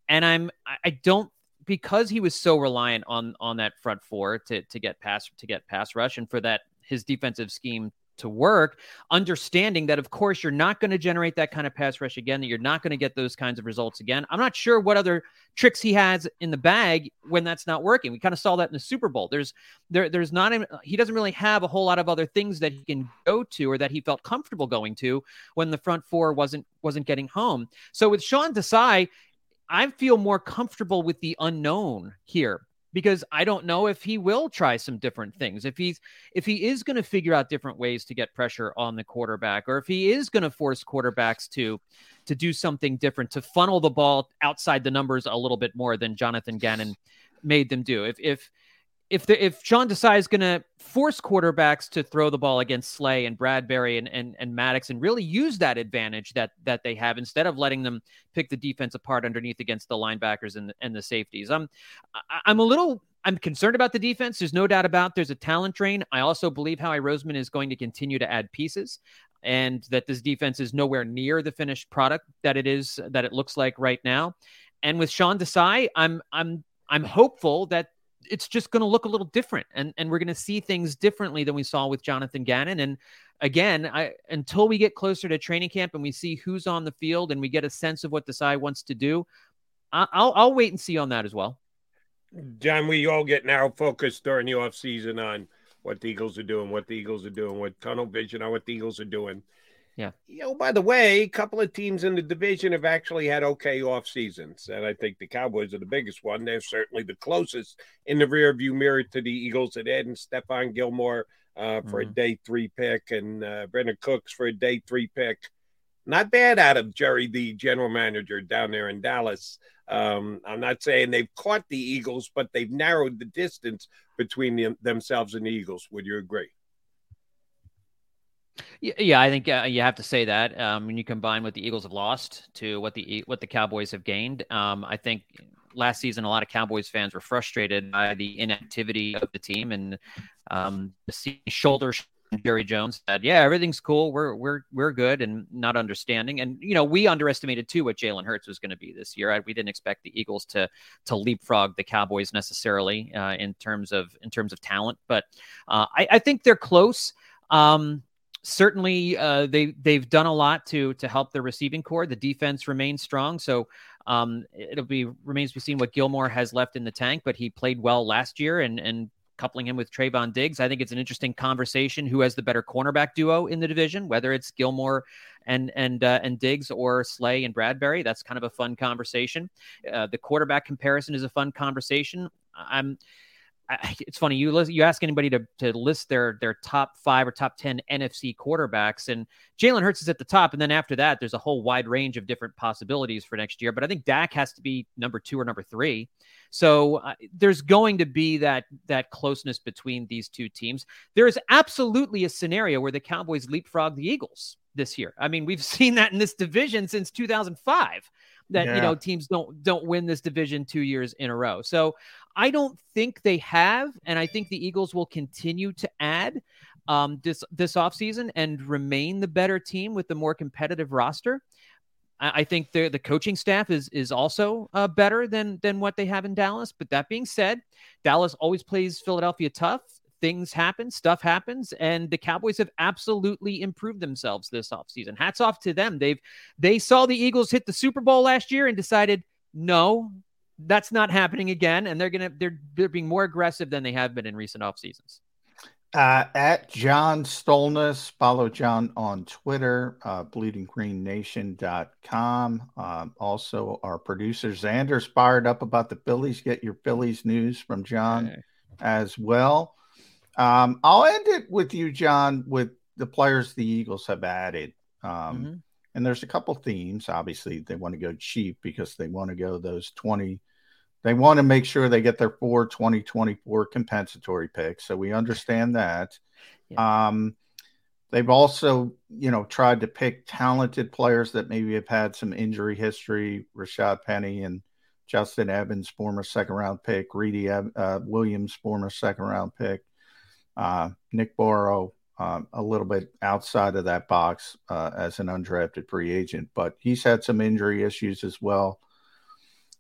And I'm I don't because he was so reliant on on that front four to to get pass to get pass rush and for that his defensive scheme to work, understanding that, of course, you're not going to generate that kind of pass rush again, that you're not going to get those kinds of results again. I'm not sure what other tricks he has in the bag when that's not working. We kind of saw that in the Super Bowl. There's there there's not he doesn't really have a whole lot of other things that he can go to or that he felt comfortable going to when the front four wasn't wasn't getting home. So with Sean Desai, I feel more comfortable with the unknown here because I don't know if he will try some different things. If he's if he is going to figure out different ways to get pressure on the quarterback or if he is going to force quarterbacks to to do something different to funnel the ball outside the numbers a little bit more than Jonathan Gannon made them do. If if if the, if Sean Desai is going to force quarterbacks to throw the ball against Slay and Bradberry and, and and Maddox and really use that advantage that that they have instead of letting them pick the defense apart underneath against the linebackers and and the safeties. I'm I'm a little I'm concerned about the defense. There's no doubt about there's a talent drain. I also believe Howie Roseman is going to continue to add pieces and that this defense is nowhere near the finished product that it is that it looks like right now. And with Sean Desai, I'm I'm I'm hopeful that it's just going to look a little different and, and we're going to see things differently than we saw with Jonathan Gannon. And again, I, until we get closer to training camp and we see who's on the field and we get a sense of what Desai wants to do, I'll, I'll wait and see on that as well. John, we all get now focused during the off season on what the Eagles are doing, what the Eagles are doing, what tunnel vision on what the Eagles are doing. Yeah. You know, by the way, a couple of teams in the division have actually had okay off seasons. And I think the Cowboys are the biggest one. They're certainly the closest in the rear view mirror to the Eagles at Ed and Stephon Gilmore uh, for mm-hmm. a day three pick and uh, Brandin Cooks for a day three pick. Not bad out of Jerry, the general manager down there in Dallas. Um, I'm not saying they've caught the Eagles, but they've narrowed the distance between them, themselves and the Eagles. Would you agree? Yeah, I think uh, you have to say that. Um, when you combine what the Eagles have lost to what the what the Cowboys have gained, um, I think last season a lot of Cowboys fans were frustrated by the inactivity of the team and um, shoulder Jerry Jones said, "Yeah, everything's cool. We're we're we're good," and not understanding. And you know, we underestimated too what Jalen Hurts was going to be this year. We didn't expect the Eagles to to leapfrog the Cowboys necessarily uh, in terms of in terms of talent, but uh, I, I, think they're close. Um, certainly, uh, they they've done a lot to to help their receiving core. The defense remains strong, so um, it'll be remains to be seen what Gilmore has left in the tank. But he played well last year, and and coupling him with Trevon Diggs. I think it's an interesting conversation. Who has the better cornerback duo in the division? Whether it's Gilmore and and uh, and Diggs or Slay and Bradberry, That's kind of a fun conversation. Uh, the quarterback comparison is a fun conversation. I'm it's funny you list, you ask anybody to to list their their top five or top ten NFC quarterbacks, and Jalen Hurts is at the top, and then after that, there's a whole wide range of different possibilities for next year. But I think Dak has to be number two or number three. So uh, there's going to be that that closeness between these two teams. There is absolutely a scenario where the Cowboys leapfrog the Eagles this year. I mean, we've [LAUGHS] seen that in this division since 2005 that yeah. you know teams don't don't win this division two years in a row. So I don't think they have, and I think the Eagles will continue to add um, this this offseason and remain the better team with the more competitive roster. I, I think the the coaching staff is is also uh, better than than what they have in Dallas. But that being said, Dallas always plays Philadelphia tough things happen, stuff happens, and the Cowboys have absolutely improved themselves this offseason. Hats off to them. They've they saw the Eagles hit the Super Bowl last year and decided, no, that's not happening again. And they're gonna they're they're being more aggressive than they have been in recent off seasons. Uh, at John Stolnis, follow John on Twitter, uh, bleedinggreennation.com. Um, also, our producer Xander's fired up about the Phillies. Get your Phillies news from John okay. as well. Um, I'll end it with you, John, with the players the Eagles have added. Um, mm-hmm. And there's a couple themes. Obviously, they want to go cheap because they want to go those 20. They want to make sure they get their four 2024 compensatory picks. So we understand that. Yeah. Um, they've also, you know, tried to pick talented players that maybe have had some injury history. Rashad Penny and Justin Evans, former second round pick. Greedy uh, Williams, former second round pick. Uh, Nick Morrow, um, a little bit outside of that box uh, as an undrafted free agent, but he's had some injury issues as well.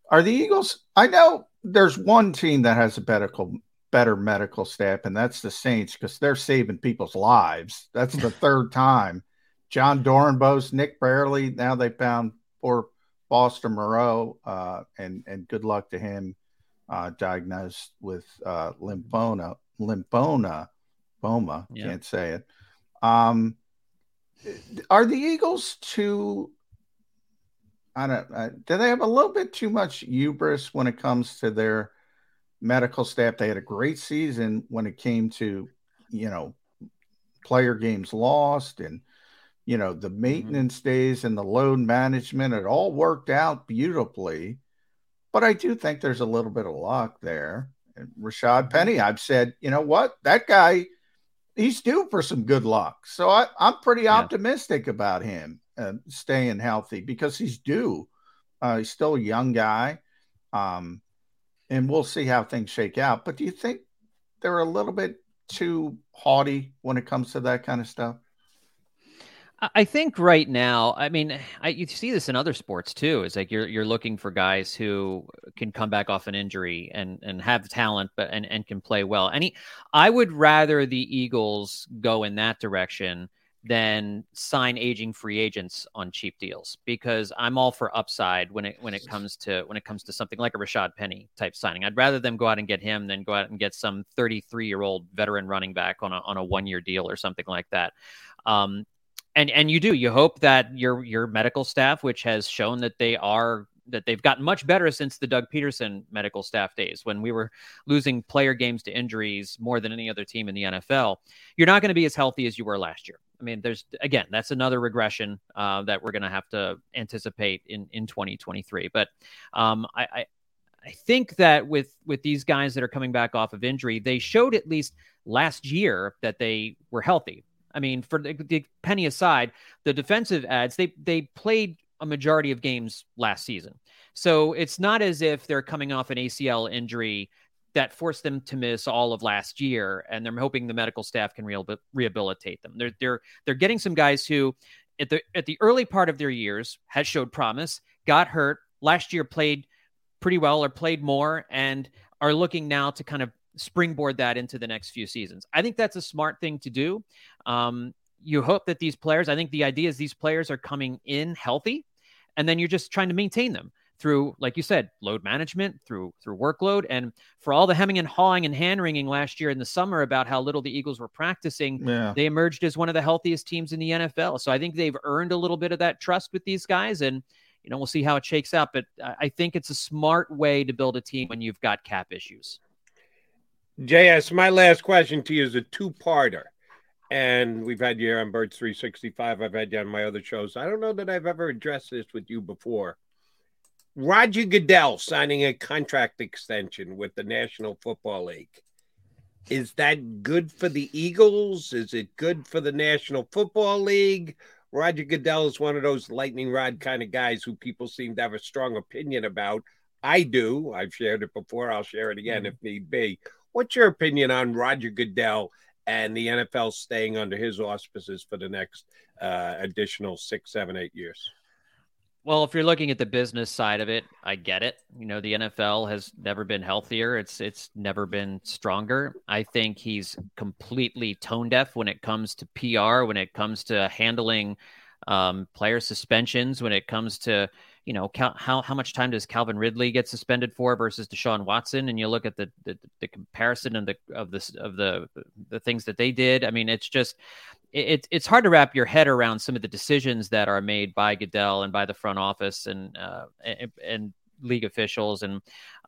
Are the Eagles? I know there's one team that has a medical, better medical staff, and that's the Saints because they're saving people's lives. That's the [LAUGHS] third time. Jon Dorenbos, Nick Fairley. Now they found poor Foster Moreau, uh, and and good luck to him, uh, diagnosed with uh, lymphoma lymphoma, Boma, yeah. can't say it. Um, are the Eagles too? I don't. Uh, do they have a little bit too much hubris when it comes to their medical staff? They had a great season when it came to, you know, player games lost and you know the mm-hmm. maintenance mm-hmm. days and the load management. It all worked out beautifully, but I do think there's a little bit of luck there. Rashad Penny, I've said, you know what, that guy, he's due for some good luck. So I, am pretty yeah. optimistic about him uh, staying healthy because he's due. Uh, he's still a young guy, um, and we'll see how things shake out. But do you think they're a little bit too haughty when it comes to that kind of stuff? I think right now, I mean, I, you see this in other sports too. It's like you're you're looking for guys who can come back off an injury and and have talent, but and and can play well. He, I would rather the Eagles go in that direction than sign aging free agents on cheap deals because I'm all for upside when it when it comes to when it comes to something like a Rashad Penny type signing. I'd rather them go out and get him than go out and get some 33 year old veteran running back on a on a one year deal or something like that. Um, and and you do you hope that your your medical staff which has shown that they are that they've gotten much better since the Doug Pederson medical staff days when we were losing player games to injuries more than any other team in the NFL. You're not going to be as healthy as you were last year. I mean, there's again, that's another regression uh, that we're going to have to anticipate in in 2023. But um, I, I I think that with with these guys that are coming back off of injury, they showed at least last year that they were healthy. I mean, for the, the penny aside, the defensive ads they they played a majority of games last season. So it's not as if they're coming off an ACL injury that forced them to miss all of last year, and they're hoping the medical staff can re- rehabilitate them. They're they're they're getting some guys who, at the at the early part of their years, had showed promise, got hurt last year, played pretty well or played more, and are looking now to kind of springboard that into the next few seasons. I think that's a smart thing to do. Um, you hope that these players, I think the idea is these players are coming in healthy and then you're just trying to maintain them through like you said load management through through workload and for all the hemming and hawing and hand wringing last year in the summer about how little the eagles were practicing yeah. they emerged as one of the healthiest teams in the nfl so i think they've earned a little bit of that trust with these guys and you know we'll see how it shakes out but i think it's a smart way to build a team when you've got cap issues js my last question to you is a two-parter and we've had you on Birds 365. I've had you on my other shows. I don't know that I've ever addressed this with you before. Roger Goodell signing a contract extension with the National Football League. Is that good for the Eagles? Is it good for the National Football League? Roger Goodell is one of those lightning rod kind of guys who people seem to have a strong opinion about. I do. I've shared it before. I'll share it again mm-hmm. if need be. What's your opinion on Roger Goodell and the NFL staying under his auspices for the next uh, additional six, seven, eight years? Well, if you're looking at the business side of it, I get it. You know, the NFL has never been healthier. It's it's never been stronger. I think he's completely tone deaf when it comes to PR, when it comes to handling um, player suspensions, when it comes to you know, how how much time does Calvin Ridley get suspended for versus Deshaun Watson? And you look at the the, the comparison and the of this of the the things that they did. I mean, it's just it's it's hard to wrap your head around some of the decisions that are made by Goodell and by the front office and uh, and, and league officials and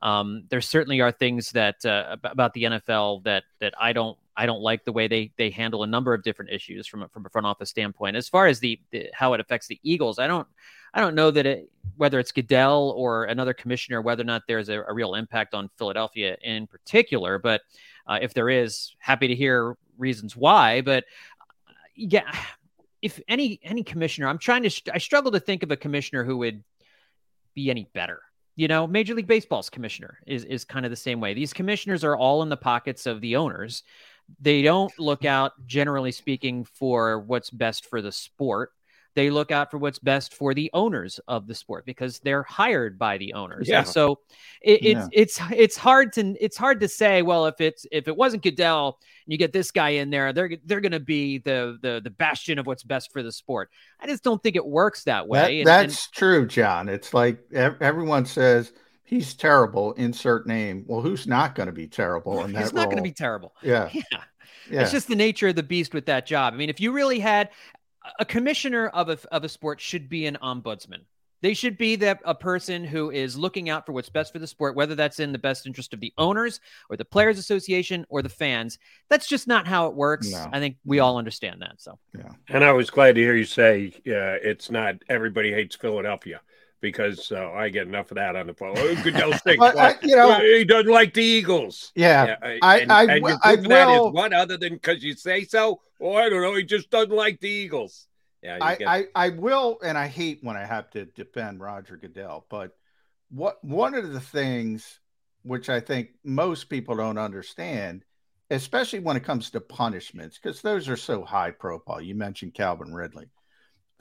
um, there certainly are things that uh, about the NFL that that I don't I don't like the way they they handle a number of different issues from a, from a front office standpoint. As far as the, the how it affects the Eagles, I don't I don't know that it whether it's Goodell or another commissioner, whether or not there's a, a real impact on Philadelphia in particular. But uh, if there is, happy to hear reasons why. But uh, yeah, if any any commissioner, I'm trying to I struggle to think of a commissioner who would be any better. You know, Major League Baseball's commissioner is is kind of the same way. These commissioners are all in the pockets of the owners. They don't look out, generally speaking, for what's best for the sport they look out for what's best for the owners of the sport because they're hired by the owners. Yeah. And so it, it's yeah. it's it's hard to it's hard to say. Well, if it's if it wasn't Goodell and you get this guy in there, they're they're going to be the the the bastion of what's best for the sport. I just don't think it works that way. That, and, that's and, true, John. It's like everyone says he's terrible. Insert name. Well, who's not going to be terrible? In that? he's not going to be terrible. Yeah. yeah. [LAUGHS] Yeah. It's just the nature of the beast with that job. I mean, if you really had a commissioner of a, of a sport should be an ombudsman. They should be that a person who is looking out for what's best for the sport, whether that's in the best interest of the owners or the players association or the fans. That's just not how it works. No. I think we all understand that. So, yeah. And I was glad to hear you say uh, it's not everybody hates Philadelphia because uh, I get enough of that on the phone. Oh, Goodell [LAUGHS] well, you know, he doesn't like the Eagles. Yeah, yeah I, and, I, and I, I will. What other than because you say so? Oh, I don't know. He just doesn't like the Eagles. Yeah, I, get... I, I will, and I hate when I have to defend Roger Goodell, but what one of the things which I think most people don't understand, especially when it comes to punishments, because those are so high profile. You mentioned Calvin Ridley.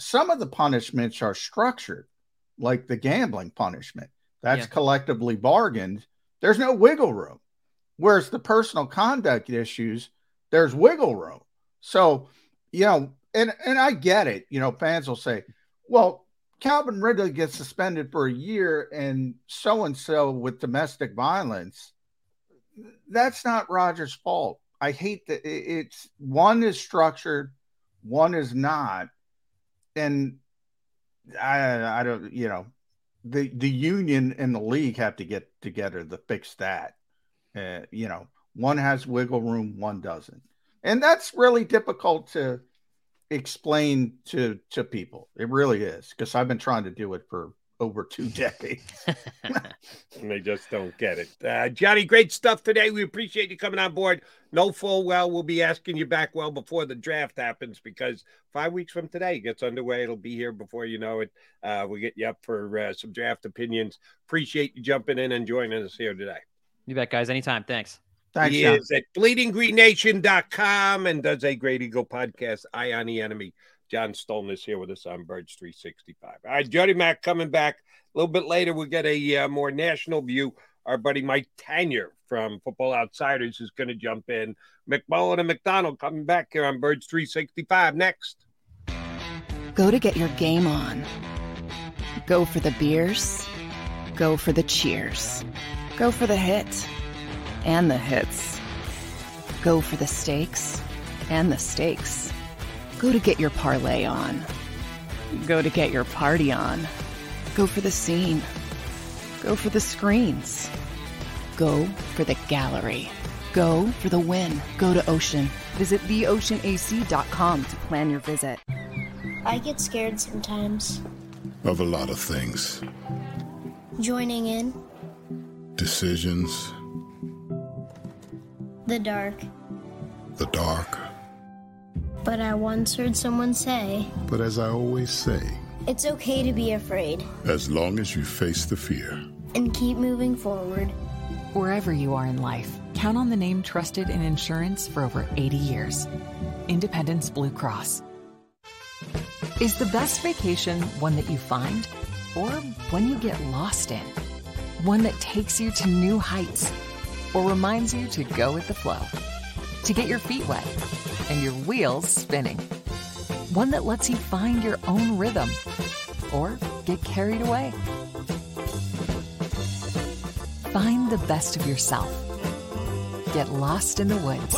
Some of the punishments are structured like the gambling punishment. That's yeah. collectively bargained. There's no wiggle room. Whereas the personal conduct issues, there's wiggle room. So, you know, and and I get it. You know, fans will say, "Well, Calvin Ridley gets suspended for a year, and so and so with domestic violence." That's not Roger's fault. I hate that it's one is structured, one is not, and I I don't you know the the union and the league have to get together to fix that. Uh, you know, one has wiggle room, one doesn't, and that's really difficult to explain to to people. It really is because I've been trying to do it for over two [LAUGHS] decades. and they just don't get it. Uh, Johnny, great stuff today. We appreciate you coming on board. No full well, we'll be asking you back well before the draft happens because five weeks from today gets underway. It'll be here before you know it. Uh, we'll get you up for uh, some draft opinions. Appreciate you jumping in and joining us here today. You bet, guys. Anytime. Thanks. Thanks, he John. is at bleedinggreennation.com and does a Great Eagle podcast, Eye on the Enemy. John Stolnis here with us on Birds 365. All right, Jody Mack coming back a little bit later. We'll get a uh, more national view. Our buddy Mike Tanier from Football Outsiders is going to jump in. McMullen and McDonald coming back here on Birds 365 next. Go to get your game on. Go for the beers. Go for the cheers. Go for the hit and the hits. Go for the stakes and the stakes. Go to get your parlay on. Go to get your party on. Go for the scene. Go for the screens. Go for the gallery. Go for the win. Go to Ocean. Visit theoceanac.com to plan your visit. I get scared sometimes. Of a lot of things. Joining in, Decisions, the dark. the dark. But I once heard someone say, But as I always say, it's okay to be afraid as long as you face the fear. and keep moving forward. Wherever you are in life, count on the name trusted in insurance for over 80 years Independence Blue Cross. Is the best vacation one that you find or one you get lost in? One that takes you to new heights or reminds you to go with the flow? To get your feet wet and your wheels spinning? One that lets you find your own rhythm or get carried away? Find the best of yourself. Get lost in the woods.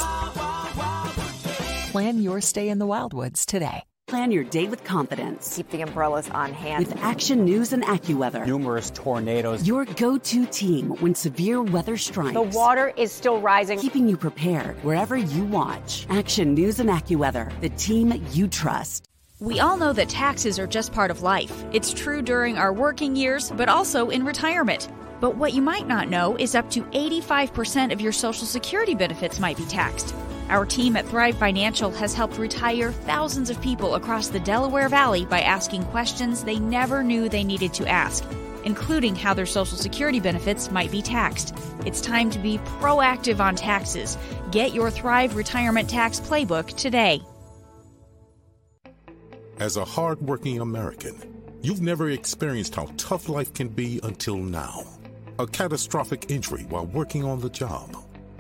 Plan your stay in the Wildwoods today. Plan your day with confidence. Keep the umbrellas on hand. With Action News and AccuWeather. Numerous tornadoes. Your go to team when severe weather strikes. The water is still rising. Keeping you prepared wherever you watch. Action News and AccuWeather, the team you trust. We all know that taxes are just part of life. It's true during our working years, but also in retirement. But what you might not know is up to 85% of your Social Security benefits might be taxed. Our team at Thrive Financial has helped retire thousands of people across the Delaware Valley by asking questions they never knew they needed to ask, including how their Social Security benefits might be taxed. It's time to be proactive on taxes. Get your Thrive Retirement Tax Playbook today. As a hardworking American, you've never experienced how tough life can be until now. A catastrophic injury while working on the job.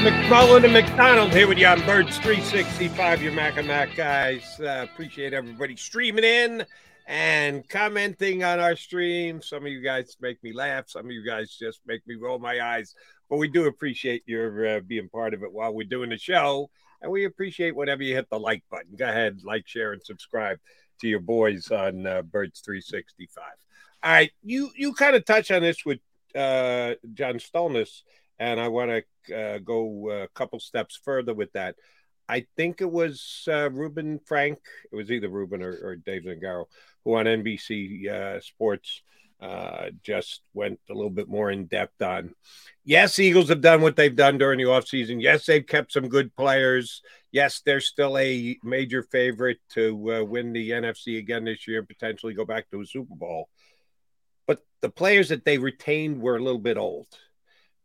McMullen and McDonald here with you on Birds 365, your Mac and Mac guys. Uh, appreciate everybody streaming in and commenting on our stream. Some of you guys make me laugh. Some of you guys just make me roll my eyes. But we do appreciate your uh, being part of it while we're doing the show. And we appreciate whenever you hit the like button. Go ahead, like, share, and subscribe to your boys on uh, Birds 365. All right, you you kind of touch on this with uh, John Stolnis, and I want to uh, go a couple steps further with that. I think it was uh, Ruben Frank. It was either Ruben or, or Dave Zangaro who on NBC uh, Sports uh, just went a little bit more in depth on. Yes, Eagles have done what they've done during the offseason. Yes, they've kept some good players. Yes, they're still a major favorite to uh, win the NFC again this year, potentially go back to a Super Bowl. but the players that they retained were a little bit old.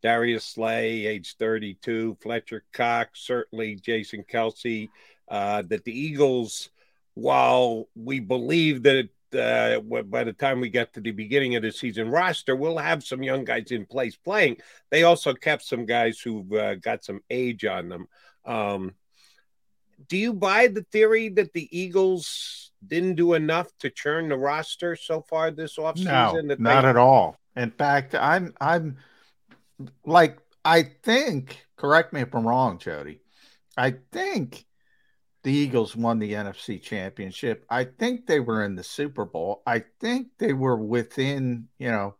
Darius Slay, age 32, Fletcher Cox, certainly Jason Kelce, Uh, that the Eagles, while we believe that uh, by the time we get to the beginning of the season roster, we'll have some young guys in place playing. They also kept some guys who've uh, got some age on them. Um, do you buy the theory that the Eagles didn't do enough to churn the roster so far this offseason? No, not they... at all. In fact, I'm I'm like I think. Correct me if I'm wrong, Jody. I think the Eagles won the NFC Championship. I think they were in the Super Bowl. I think they were within, you know,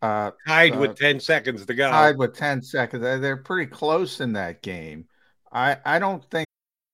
uh, tied uh, with 10 seconds to go. Tied with 10 seconds. They're pretty close in that game. I, I don't think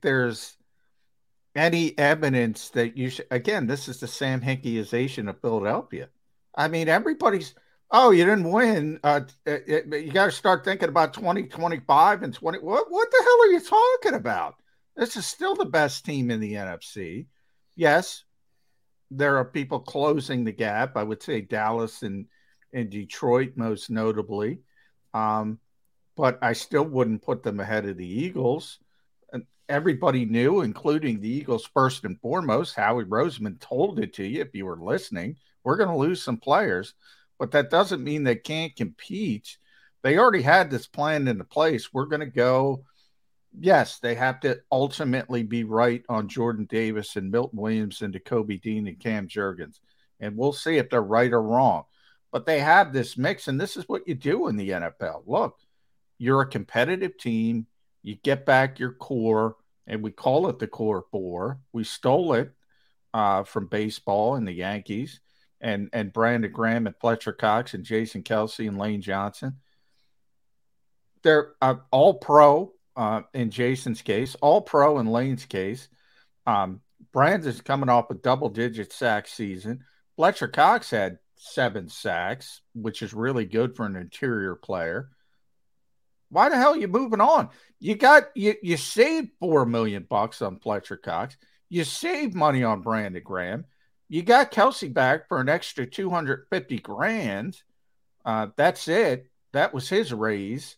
There's any evidence that you should again this is the sam hinkieization of philadelphia. I mean everybody's oh you didn't win uh, uh, uh you got to start thinking about 2025 and 20 what, what the hell are you talking about? This is still the best team in the nfc yes there are people closing the gap. I would say dallas and and detroit most notably. Um, but i still wouldn't put them ahead of the eagles everybody knew, including the Eagles first and foremost. Howie Roseman told it to you if you were listening. We're going to lose some players, but that doesn't mean they can't compete. They already had this plan into place. We're going to go. Yes, they have to ultimately be right on Jordan Davis and Milton Williams and Kobe Dean and Cam Jurgens. And we'll see if they're right or wrong. But they have this mix, and this is what you do in the NFL. Look, you're a competitive team you get back your core, and we call it the core four. We stole it uh, from baseball and the Yankees, and and Brandon Graham and Fletcher Cox and Jason Kelce and Lane Johnson. They're uh, all pro uh, in Jason's case, all pro in Lane's case. Um, Brandon's coming off a double digit sack season. Fletcher Cox had seven sacks, which is really good for an interior player. Why the hell are you moving on? You got you you saved four million bucks on Fletcher Cox. You saved money on Brandon Graham. You got Kelce back for an extra 250 grand. Uh, that's it. That was his raise.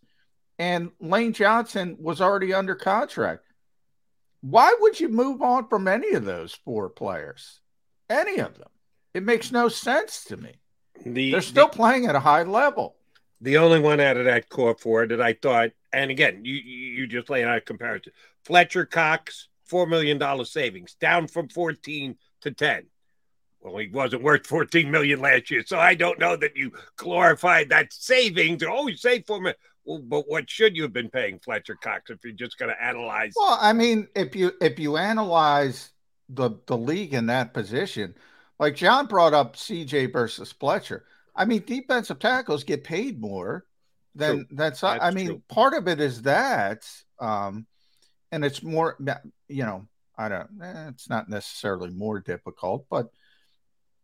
And Lane Johnson was already under contract. Why would you move on from any of those four players? Any of them? It makes no sense to me. The, They're still the, playing at a high level the only one out of that core four that I thought, and again, you you just lay out a comparison. Fletcher Cox, four million dollar savings, down from fourteen to ten. Well, he wasn't worth fourteen million last year, so I don't know that you glorified that savings. Oh, you saved four million. Well, but what should you have been paying Fletcher Cox if you're just going to analyze? Well, I mean, if you if you analyze the the league in that position, like John brought up CJ versus Fletcher. I mean, defensive tackles get paid more than true. that's, that's. I mean, true. part of it is that, um, and it's more. You know, I don't. Eh, it's not necessarily more difficult, but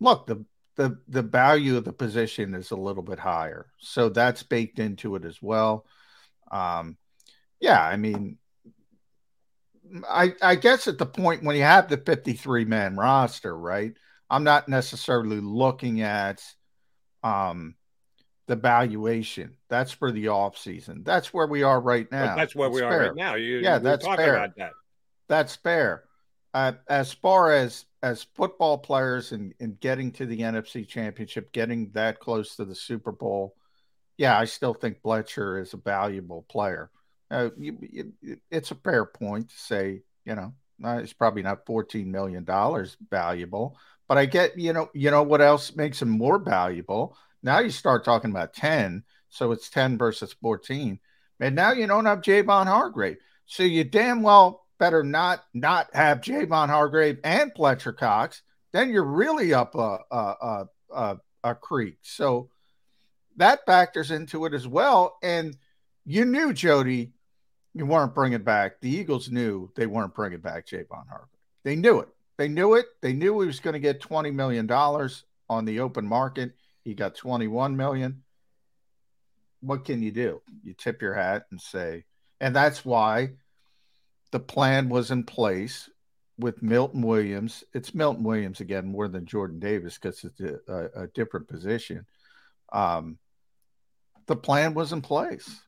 look, the the the value of the position is a little bit higher, so that's baked into it as well. Um, yeah, I mean, I I guess at the point when you have the 53 man roster, right? I'm not necessarily looking at um the valuation. That's for the off season. That's where we are right now. But that's where that's we fair. are right now. You, yeah, that's fair. That. That's fair. uh, as far as as football players and, and getting to the NFC Championship, getting that close to the Super Bowl, yeah, I still think Fletcher is a valuable player. Uh, you, you, it's a fair point to say, you know, uh, it's probably not fourteen million dollars valuable, but I get, you know, you know what else makes him more valuable? Now you start talking about ten, so it's ten versus fourteen, and now you don't have Javon Hargrave, so you damn well better not not have Javon Hargrave and Fletcher Cox. Then you're really up a a, a, a, a creek. So that factors into it as well. And you knew Jody, you weren't bringing back. The Eagles knew they weren't bringing back Javon Hargrave. They knew it. They knew it. They knew he was going to get twenty million dollars on the open market. He got twenty one million. What can you do? You tip your hat and say, and that's why the plan was in place with Milton Williams. It's Milton Williams again more than Jordan Davis because it's a, a, a, different position. Um, the plan was in place,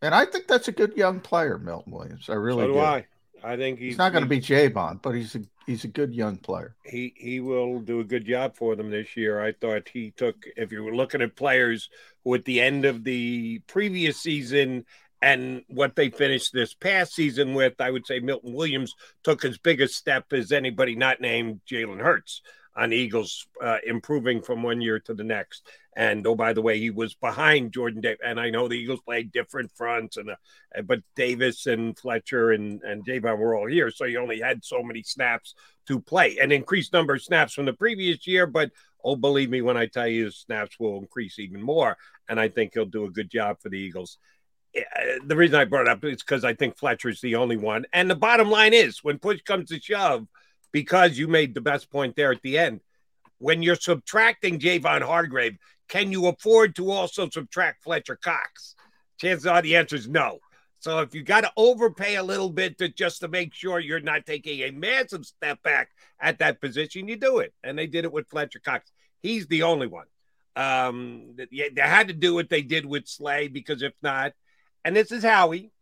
and I think that's a good young player, Milton Williams. I really so do. do. I. I think he's, he's not going to be Javon, but he's a he's a good young player. He he will do a good job for them this year. I thought he took. If you were looking at players who at the end of the previous season and what they finished this past season with, I would say Milton Williams took as big a step as anybody not named Jalen Hurts on Eagles, uh, improving from one year to the next. And oh, by the way, he was behind Jordan Davis. And I know the Eagles played different fronts, and uh, but Davis and Fletcher and and Javon were all here, so you only had so many snaps to play. An increased number of snaps from the previous year, but oh, believe me when I tell you, snaps will increase even more. And I think he'll do a good job for the Eagles the reason I brought it up is because I think Fletcher's the only one. And the bottom line is when push comes to shove, because you made the best point there at the end, when you're subtracting Javon Hargrave, can you afford to also subtract Fletcher Cox? Chances are the answer is no. So if you got to overpay a little bit to just to make sure you're not taking a massive step back at that position, you do it. And they did it with Fletcher Cox. He's the only one. Um, they had to do what they did with Slay because if not, and this is Howie.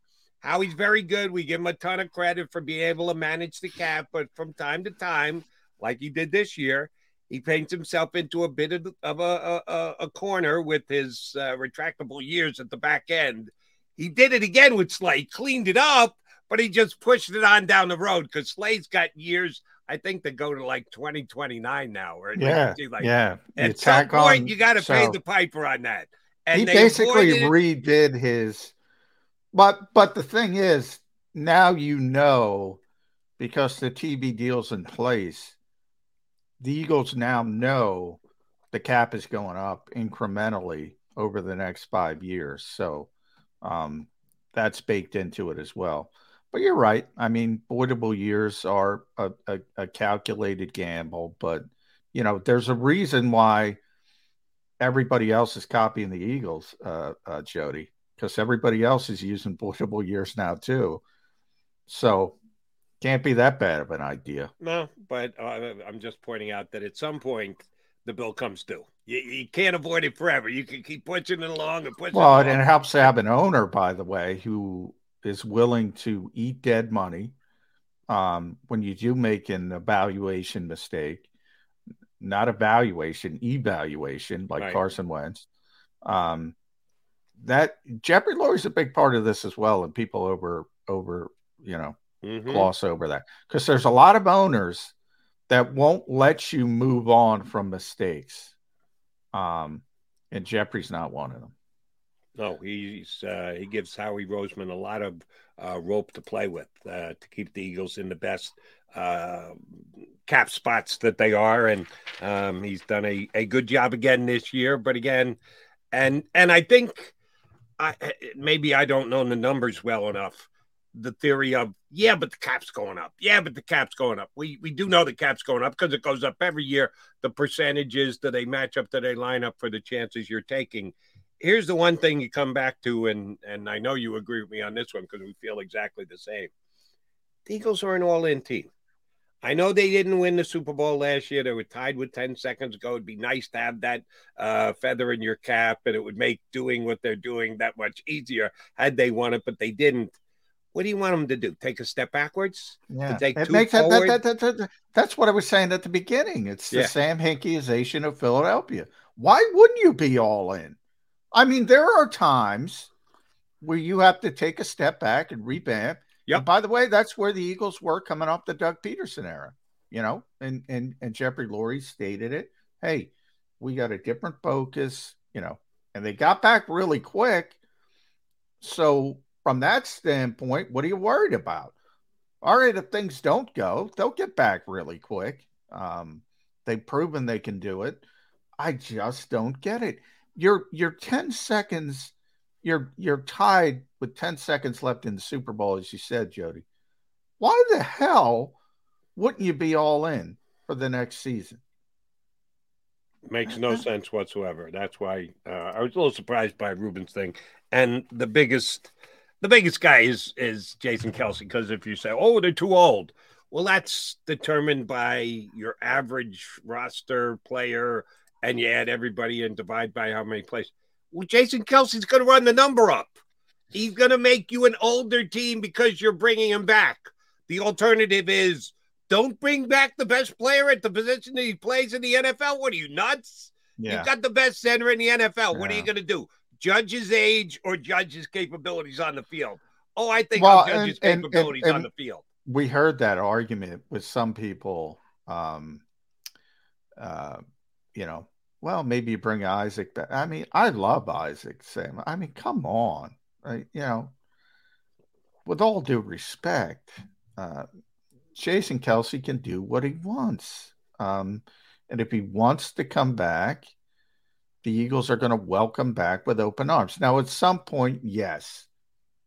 Howie's very good. We give him a ton of credit for being able to manage the cap, but from time to time, like he did this year, he paints himself into a bit of, of a, a, a, corner with his uh, retractable years at the back end. He did it again with Slay, cleaned it up, but he just pushed it on down the road because Slay's got years. I think they go to like 2029 now. Or yeah, like, yeah. At some point, on, you got to so pay the piper on that. And he basically redid his but but the thing is, now you know because the TV deal's in place, the Eagles now know the cap is going up incrementally over the next five years. So um, that's baked into it as well. But you're right. I mean, voidable years are a, a, a calculated gamble, but you know, there's a reason why everybody else is copying the Eagles, uh, uh, Jody because everybody else is using voidable years now too. So can't be that bad of an idea. No, but uh, I'm just pointing out that at some point the bill comes due. You, you can't avoid it forever. You can keep pushing it along and pushing. Well, it and it helps to have an owner, by the way, who is willing to eat dead money um, when you do make an evaluation mistake. Not evaluation, evaluation, like right. Carson Wentz. Um, that Jeffrey Lurie's a big part of this as well, and people over over you know mm-hmm. gloss over that because there's a lot of owners that won't let you move on from mistakes, um, and Jeffrey's not one of them. No, he's uh, he gives Howie Roseman a lot of uh, rope to play with uh, to keep the Eagles in the best uh, cap spots that they are, and um, he's done a, a good job again this year. But again, and and I think I, eh, maybe I don't know the numbers well enough. The theory of yeah, but the cap's going up. Yeah, but the cap's going up. We we do know the cap's going up because it goes up every year. The percentages that they match up, that they line up for the chances you're taking. Here's the one thing you come back to, and and I know you agree with me on this one because we feel exactly the same. The Eagles are an all-in team. I know they didn't win the Super Bowl last year. They were tied with 10 seconds ago. It'd be nice to have that uh, feather in your cap, and it would make doing what they're doing that much easier had they won it, but they didn't. What do you want them to do? Take a step backwards? Yeah, take it two makes that, forward? that, that, that, that- That's what I was saying at the beginning. It's the Yeah. Sam Hinkieization of Philadelphia. Why wouldn't you be all in? I mean, there are times where you have to take a step back and revamp. Yep. And by the way, that's where the Eagles were coming off the Doug Pederson era, you know, and and and Jeffrey Lurie stated it. Hey, we got a different focus, you know, and they got back really quick. So from that standpoint, what are you worried about? All right, if things don't go, they'll get back really quick. Um, they've proven they can do it. I just don't get it. You're you're 10 seconds, you're you're tied with 10 seconds left in the Super Bowl, as you said, Jody. Why the hell wouldn't you be all in for the next season? Makes no sense whatsoever. That's why uh, I was a little surprised by Ruben's thing. And the biggest, the biggest guy is is Jason Kelce because if you say, "Oh, they're too old," well, that's determined by your average roster player, and you add everybody and divide by how many plays. Well, Jason Kelce's going to run the number up. He's going to make you an older team because you're bringing him back. The alternative is don't bring back the best player at the position that he plays in the NFL. What are you nuts? Yeah. You've got the best center in the NFL. What are you going to do? Judge his age or judge his capabilities on the field? Oh, I think Well, I'll judge and- his and- and- capabilities on the field. we heard that argument with some people um uh you know well maybe you bring isaac back i mean i love isaac sam i mean come on right you know with all due respect uh jason kelce can do what he wants um and if he wants to come back the eagles are going to welcome back with open arms now at some point yes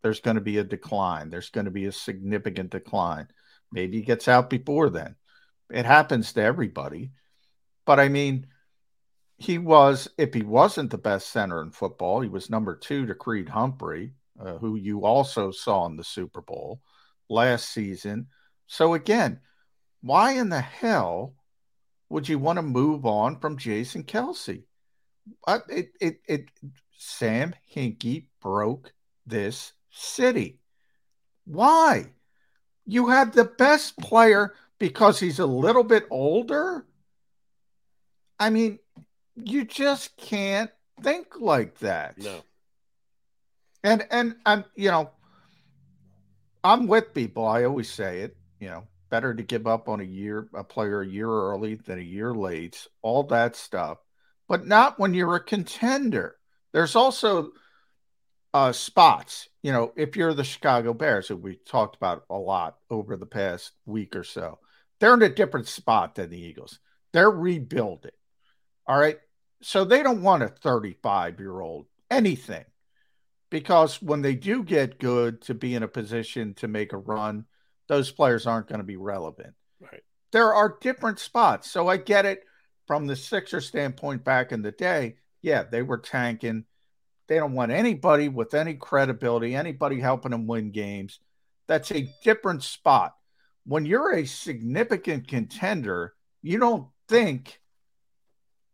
there's going to be a decline. There's going to be a significant decline. Maybe he gets out before then. It happens to everybody. But I mean, he was, if he wasn't the best center in football, he was number two to Creed Humphrey, uh, who you also saw in the Super Bowl last season. So again, why in the hell would you want to move on from Jason Kelce? Uh, it, it, it, Sam Hinkie broke this city. Why? You have the best player because he's a little bit older. I mean, you just can't think like that. No. And and and you know, I'm with people. I always say it. You know, better to give up on a year a player a year early than a year late. All that stuff, but not when you're a contender. There's also uh, spots. You know, if you're the Chicago Bears, who we talked about a lot over the past week or so, they're in a different spot than the Eagles. They're rebuilding. All right. So they don't want a 35 year old anything because when they do get good to be in a position to make a run, those players aren't going to be relevant. Right. There are different spots. So I get it from the Sixer standpoint back in the day. Yeah, they were tanking. They don't want anybody with any credibility, anybody helping them win games. That's a different spot. When you're a significant contender, you don't think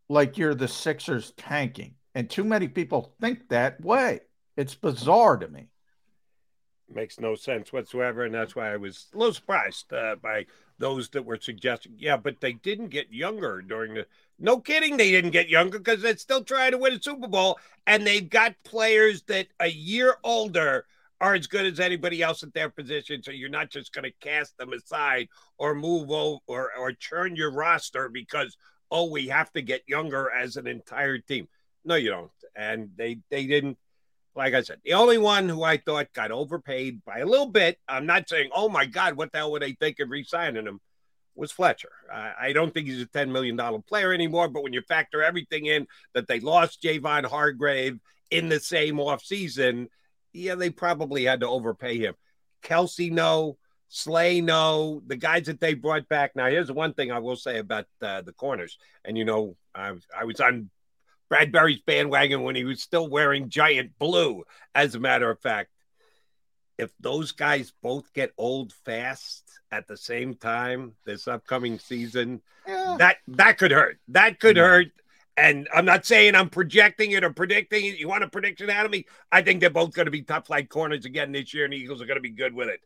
like you're the Sixers tanking. And too many people think that way. It's bizarre to me. Makes no sense whatsoever. And that's why I was a little surprised uh, by those that were suggesting, yeah, but they didn't get younger during the. No kidding, they didn't get younger because they're still trying to win a Super Bowl. And they've got players that a year older are as good as anybody else at their position. So you're not just going to cast them aside or move over or, or churn your roster because, oh, we have to get younger as an entire team. No, you don't. And they, they didn't like I said, the only one who I thought got overpaid by a little bit, I'm not saying, oh my God, what the hell were they think of re signing him, was Fletcher. I, I don't think he's a $10 million player anymore, but when you factor everything in that they lost Javon Hargrave in the same offseason, yeah, they probably had to overpay him. Kelce, no. Slay, no. The guys that they brought back. Now, here's one thing I will say about uh, the corners. And, you know, I, I was on Bradberry's bandwagon when he was still wearing giant blue, as a matter of fact. If those guys both get old fast at the same time this upcoming season, that that could hurt. That could hurt. And I'm not saying I'm projecting it or predicting it. You want a prediction out of me? I think they're both going to be top flight corners again this year, and the Eagles are going to be good with it.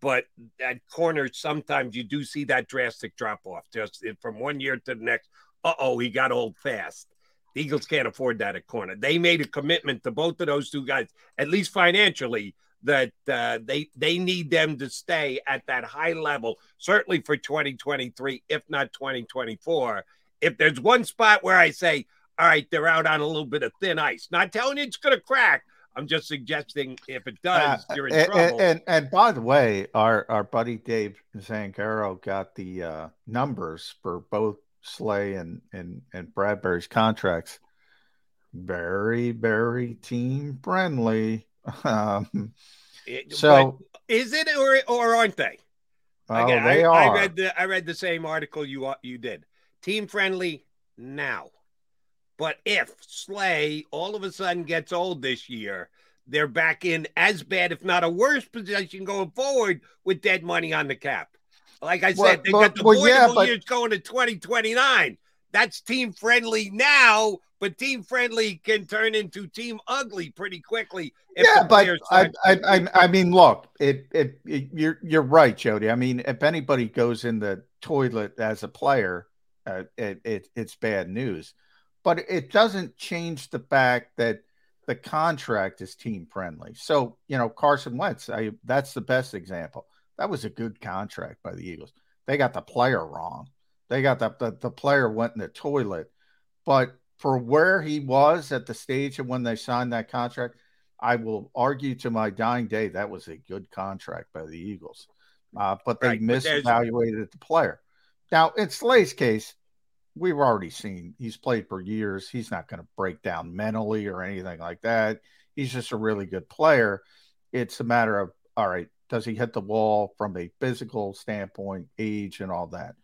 But at corner, sometimes you do see that drastic drop off just from one year to the next. Uh oh, he got old fast. The Eagles can't afford that at corner. They made a commitment to both of those two guys, at least financially, that uh, they they need them to stay at that high level, certainly for 2023, if not 2024. If there's one spot where I say, all right, they're out on a little bit of thin ice, not telling you it's going to crack. I'm just suggesting if it does, uh, you're in and, trouble. And, and, by the way, our our buddy Dave Zangaro got the uh, numbers for both Slay and and and Bradberry's contracts. Very very team friendly. Um, It- so is it or or aren't they? oh, Again, they I, are. I read the I read the same article you you did. Team friendly now, but if Slay all of a sudden gets old this year, they're back in as bad, if not a worse position going forward with dead money on the cap. Like I Well, said, they got the well, yeah, but- years going to 2029. That's team friendly now, but team friendly can turn into team ugly pretty quickly. if yeah, but I, I, I, I mean, look, it, it, it, you're, you're right, Jody. I mean, if anybody goes in the toilet as a player, uh, it, it, it's bad news. But it doesn't change the fact that the contract is team friendly. So, you know, Carson Wentz, I, that's the best example. That was a good contract by the Eagles. They got the player wrong. They got the, the, the player went in the toilet. But for where he was at the stage of when they signed that contract, I will argue to my dying day that was a good contract by the Eagles. Uh, but they Right, but misevaluated the player. Now, in Slay's case, we've already seen he's played for years. He's not going to break down mentally or anything like that. He's just a really good player. It's a matter of, all right, does he hit the wall from a physical standpoint, age, and all that?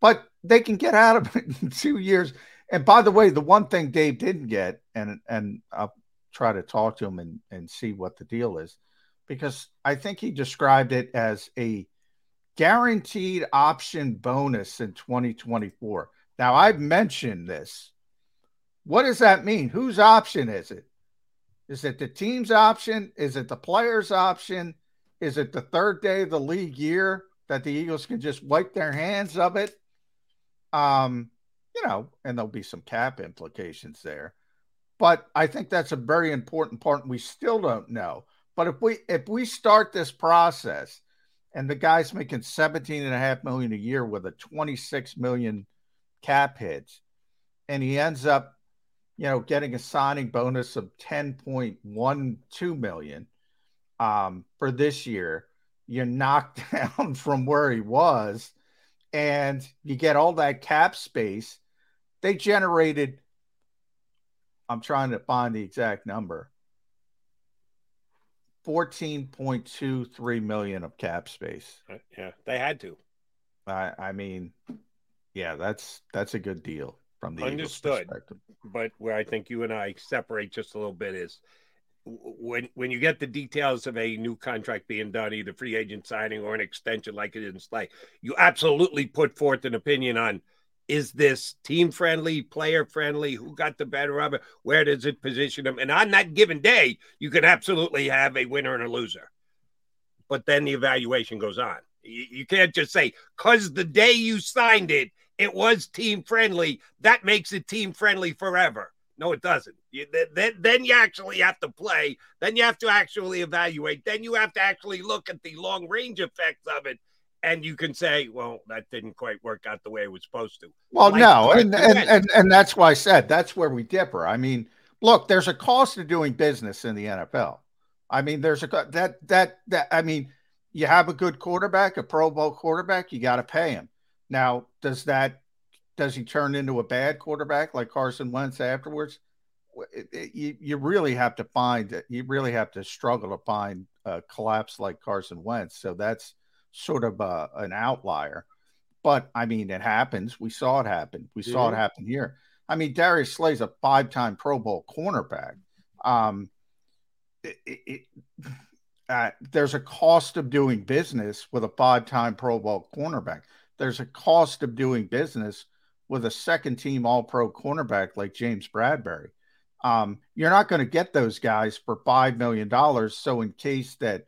But they can get out of [LAUGHS] it in two years. And by the way, the one thing Dave didn't get, and and I'll try to talk to him and, and see what the deal is, because I think he described it as a guaranteed option bonus in 2024. Now, I've mentioned this. What does that mean? Whose option is it? Is it the team's option? Is it the player's option? Is it the third day of the league year that the Eagles can just wipe their hands of it? Um, you know, and there'll be some cap implications there. But I think that's a very important part. We still don't know. But if we if we start this process and the guy's making 17 and a half million a year with a 26 million cap hits, and he ends up, you know, getting a signing bonus of 10.12 million um, for this year, you're knocked [LAUGHS] down from where he was, and you get all that cap space. They generated, I'm trying to find the exact number. 14.23 million of cap space. yeah, they had to. I, I mean, yeah, that's that's a good deal from the Understood. perspective. But where I think you and I separate just a little bit is when when you get the details of a new contract being done, either free agent signing or an extension like it is in Slay, you absolutely put forth an opinion on is this team friendly, player friendly? Who got the better of it? Where does it position them? And on that given day, you can absolutely have a winner and a loser. But then the evaluation goes on. You, you can't just say, because the day you signed it, it was team friendly. That makes it team friendly forever. No, it doesn't. You, then, then you actually have to play. Then you have to actually evaluate. Then you have to actually look at the long range effects of it. And you can say, well, that didn't quite work out the way it was supposed to. Well, Like no, and, and and and that's why I said that's where we differ. I mean, look, there's a cost to doing business in the NFL. I mean, there's a that that that. I mean, you have a good quarterback, a Pro Bowl quarterback, you got to pay him. Now, does that does he turn into a bad quarterback like Carson Wentz afterwards? It- it- you you really have to find it. You really have to struggle to find a collapse like Carson Wentz. So that's sort of uh, an outlier. But I mean, it happens. We saw it happen. We saw Mhm. it happen here. I mean, Darius Slay's a five-time Pro Bowl cornerback. Um, it, uh, there's a cost of doing business with a five-time Pro Bowl cornerback. There's a cost of doing business with a second team All Pro cornerback like James Bradberry. Um, you're not going to get those guys for $5 million. So, in case that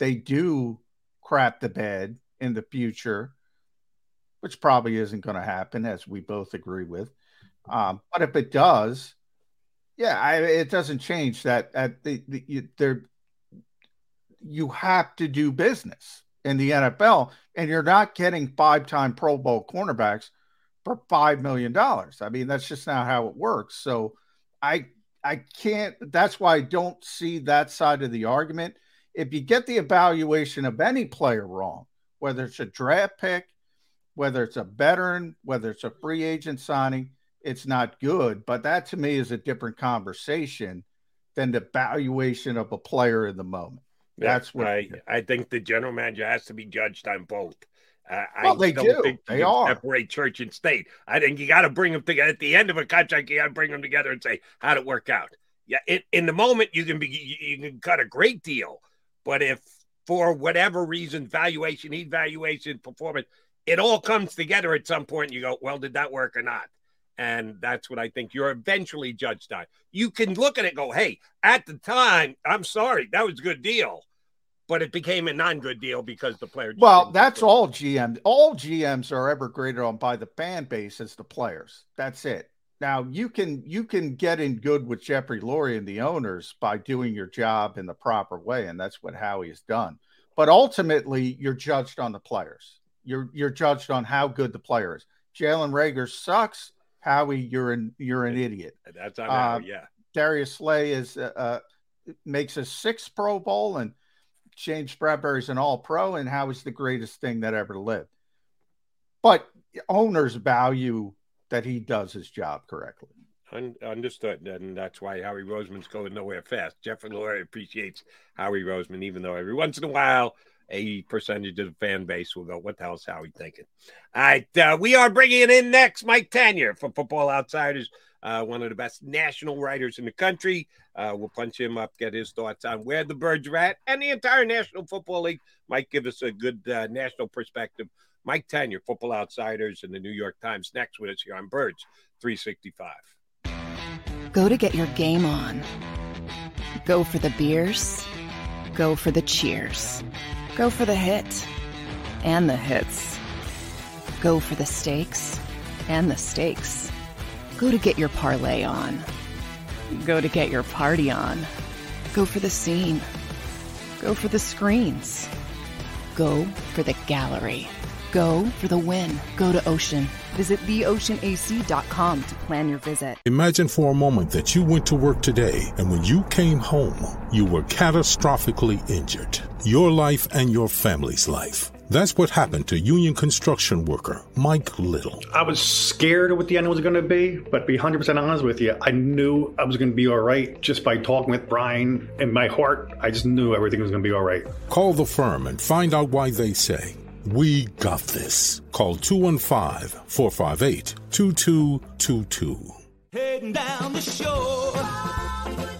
they do crap the bed in the future, which probably isn't going to happen, as we both agree with. Um, but if it does, yeah, I, it doesn't change that. At the, the you, there, you have to do business in the NFL, and you're not getting five-time Pro Bowl cornerbacks for five million dollars. I mean, that's just not how it works. So, I I can't. That's why I don't see that side of the argument. If you get the evaluation of any player wrong, whether it's a draft pick, whether it's a veteran, whether it's a free agent signing, it's not good. But that to me is a different conversation than the valuation of a player in the moment. That's what I, I think the general manager has to be judged on both. Uh, well, I they do. think They are. separate church and state. I think you got to bring them together at the end of a contract. You got to bring them together and say how'd it work out. Yeah, it, in the moment you can be you, you can cut a great deal, but if for whatever reason, valuation, evaluation, performance, it all comes together at some point. And you go, well, did that work or not? And that's what I think you're eventually judged on. You can look at it, and go, hey, at the time, I'm sorry, that was a good deal, but it became a non-good deal because the player. Well, that's all GMs. All GMs are ever graded on by the fan base as the players. That's it. Now you can you can get in good with Jeffrey Lurie and the owners by doing your job in the proper way, and that's what Howie has done. But ultimately, you're judged on the players. You're you're judged on how good the player is. Jalen Reagor sucks. Howie, you're an you're an idiot. That's on Uh, Howie, yeah. Darius Slay is uh, uh, makes a six Pro Bowl, and James Bradberry's an All Pro, and Howie's the greatest thing that ever lived. But owners value that he does his job correctly. Un- understood, and that's why Howie Roseman's going nowhere fast. Jeffrey Lurie appreciates Howie Roseman, even though every once in a while a percentage of the fan base will go, "What the hell's Howie thinking?" All right, uh, we are bringing in next Mike Tanier from Football Outsiders, uh, one of the best national writers in the country. Uh, we'll punch him up, get his thoughts on where the birds are at and the entire National Football League. Might give us a good uh, national perspective. Mike Tanier, Football Outsiders, and the New York Times next with us here on Birds 365. Go to get your game on. Go for the beers. Go for the cheers. Go for the hit and the hits. Go for the stakes and the stakes. Go to get your parlay on. Go to get your party on. Go for the scene. Go for the screens. Go for the gallery. Go for the win. Go to Ocean. Visit theoceanac.com to plan your visit. Imagine for a moment that you went to work today and when you came home, you were catastrophically injured. Your life and your family's life. That's what happened to union construction worker Mike Little. I was scared of what the end was going to be, but to be 100% honest with you, I knew I was going to be all right just by talking with Brian. In my heart, I just knew everything was going to be all right. Call the firm and find out why they say, We got this. Call 215 458 2222. Heading down the shore.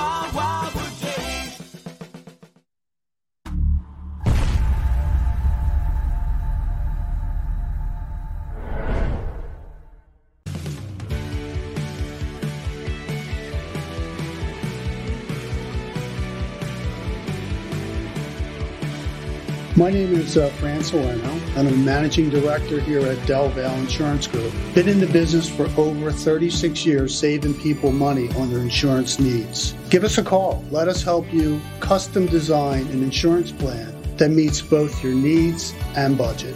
My name is uh, Fran Salerno, I'm a managing director here at Del Valle Insurance Group. Been in the business for over 36 years, saving people money on their insurance needs. Give us a call. Let us help you custom design an insurance plan that meets both your needs and budget.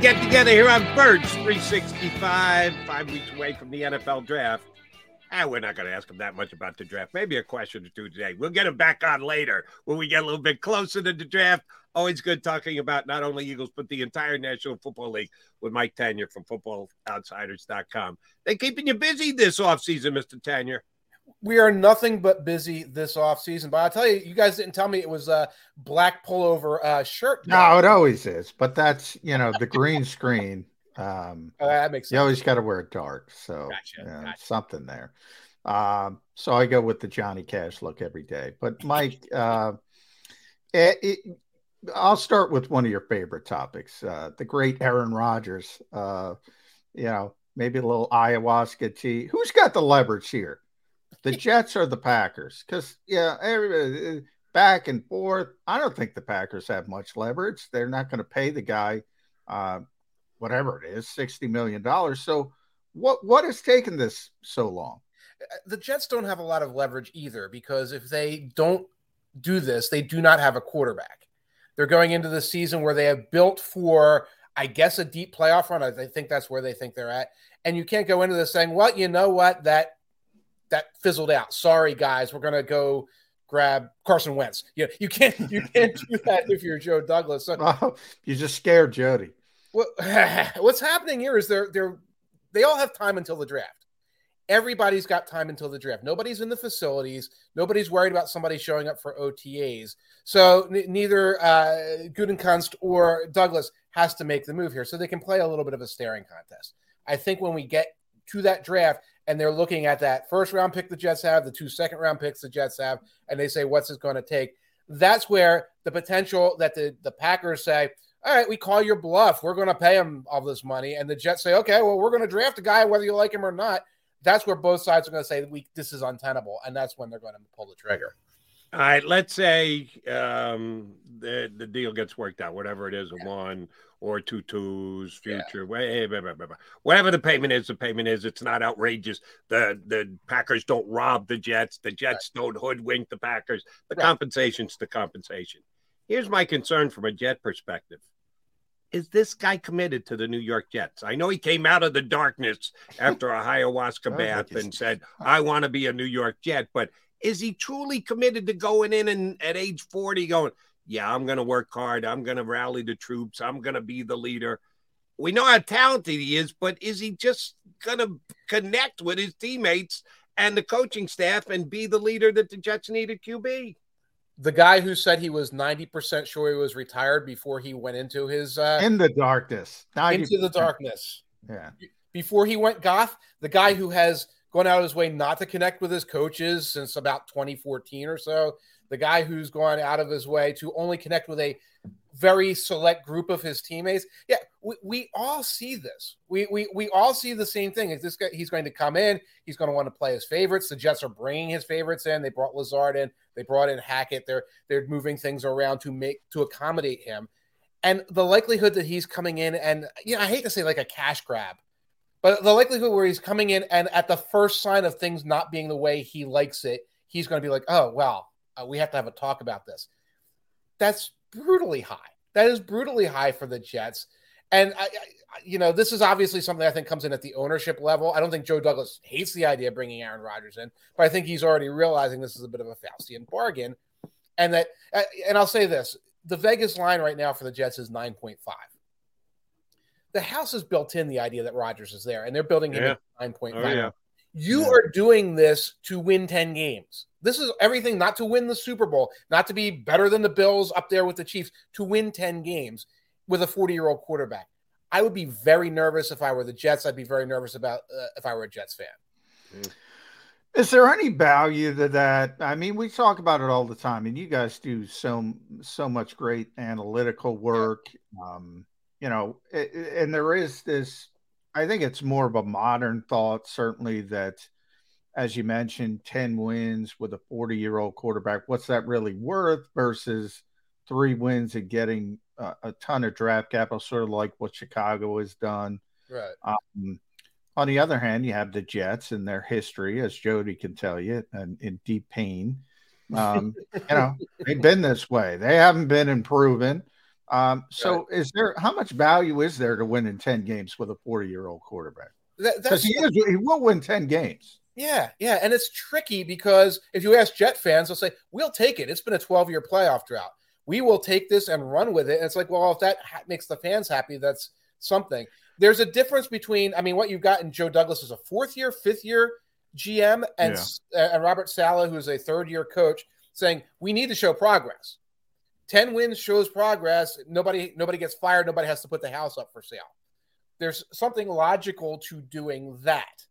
Get together here on Birds 365, five weeks away from the NFL draft. Ah, we're not going to ask him that much about the draft. Maybe a question or two today. We'll get him back on later when we get a little bit closer to the draft. Always good talking about not only Eagles, but the entire National Football League with Mike Tanier from FootballOutsiders.com. They're keeping you busy this offseason, Mr. Tanier. We are nothing but busy this off season. But I'll tell you, you guys didn't tell me it was a black pullover uh, shirt. No, it always is. But that's, you know, the green screen. Um, [LAUGHS] Oh, that makes sense. You always got to wear it dark. So Gotcha, gotcha. something there. Um, so I go with the Johnny Cash look every day. But Mike, [LAUGHS] uh, it, it, I'll start with one of your favorite topics, uh, the great Aaron Rodgers. Uh, you know, maybe a little ayahuasca tea. Who's got the leverage here? The Jets or the Packers? Because yeah, everybody, uh, back and forth. I don't think the Packers have much leverage. They're not going to pay the guy, uh, whatever it is, sixty million dollars. So what what has taken this so long? the Jets don't have a lot of leverage either because if they don't do this, they do not have a quarterback. They're going into the season where they have built for, I guess, a deep playoff run. I think that's where they think they're at. And you can't go into this saying, "Well, you know what? That that fizzled out. Sorry, guys, we're going to go grab Carson Wentz." You you can't you can't do that if you're Joe Douglas. So [LAUGHS] Oh, you just scared Jody. what, [LAUGHS] what's happening here is they're they're they all have time until the draft. Everybody's got time until the draft. Nobody's in the facilities. Nobody's worried about somebody showing up for OTAs. So n- neither uh, Gutekunst or Douglas has to make the move here. So they can play a little bit of a staring contest. I think when we get to that draft and they're looking at that first round pick the Jets have, the two second round picks the Jets have, and they say, what's it going to take? That's where the potential that the, the Packers say, all right, we call your bluff. We're going to pay him all this money. And the Jets say, okay, well, we're going to draft a guy whether you like him or not. That's where both sides are going to say, we, this is untenable. And that's when they're going to pull the trigger. All right, let's say um, the the deal gets worked out, whatever it is, a one or two twos, future, way, eh, blah, blah, blah, blah. whatever the payment is, the payment is. It's not outrageous. The the Packers don't rob the Jets. The Jets don't hoodwink the Packers. The Right. compensation's the compensation. Here's my concern from a Jet perspective. Is this guy committed to the New York Jets? I know he came out of the darkness after a ayahuasca [LAUGHS] oh, bath and said, [LAUGHS] I want to be a New York Jet, but is he truly committed to going in and at age 40 going, yeah, I'm going to work hard. I'm going to rally the troops. I'm going to be the leader. We know how talented he is, but is he just going to connect with his teammates and the coaching staff and be the leader that the Jets needed QB? The guy who said he was 90% sure he was retired before he went into his uh, In the darkness. 90%. into the darkness. Yeah. before he went goth, the guy who has gone out of his way not to connect with his coaches since about 2014 or so, the guy who's gone out of his way to only connect with a very select group of his teammates. Yeah, we, we all see this. We, we we all see the same thing. Is this guy? He's going to come in. He's going to want to play his favorites. The Jets are bringing his favorites in. They brought Lazard in. They brought in Hackett. They're they're moving things around to make to accommodate him. And the likelihood that he's coming in and you know, I hate to say like a cash grab, but the likelihood where he's coming in and at the first sign of things not being the way he likes it, he's going to be like, "Oh well, uh, we have to have a talk about this." That's brutally high. That is brutally high for the Jets. And I, I, you know, this is obviously something I think comes in at the ownership level. I don't think Joe Douglas hates the idea of bringing Aaron Rodgers in, but I think he's already realizing this is a bit of a Faustian bargain. And that, uh, and I'll say this: the Vegas line right now for the Jets is nine point five. The house is built in the idea that Rodgers is there, and they're building him Yeah. at nine point Oh, five. yeah. You are doing this to win 10 games. This is everything not to win the Super Bowl, not to be better than the Bills up there with the Chiefs, to win 10 games with a 40 year old quarterback. I would be very nervous if I were the Jets. I'd be very nervous about uh, if I were a Jets fan. Is there any value to that? I mean, we talk about it all the time, and you guys do so so much great analytical work. Um, you know, it, and there is this. I think it's more of a modern thought, certainly that, as you mentioned, ten wins with a forty-year-old quarterback. What's that really worth versus three wins and getting a, a ton of draft capital, sort of like what Chicago has done. Right. Um, on the other hand, you have the Jets and their history, as Jody can tell you, and in deep pain. Um, you know, they've been this way. They haven't been improving. Um, so, right. is there how much value is there to win in ten games with a forty-year-old quarterback? Because he, he will win ten games. Yeah, yeah, and it's tricky because if you ask Jet fans, they'll say we'll take it. It's been a twelve-year playoff drought. We will take this and run with it. And it's like, well, if that ha- makes the fans happy, that's something. There's a difference between, I mean, what you've got in Joe Douglas is a fourth year, fifth year GM, and yeah. and Robert Saleh, who's a third year coach, saying we need to show progress. 10 wins shows progress. Nobody nobody gets fired. Nobody has to put the house up for sale. There's something logical to doing that.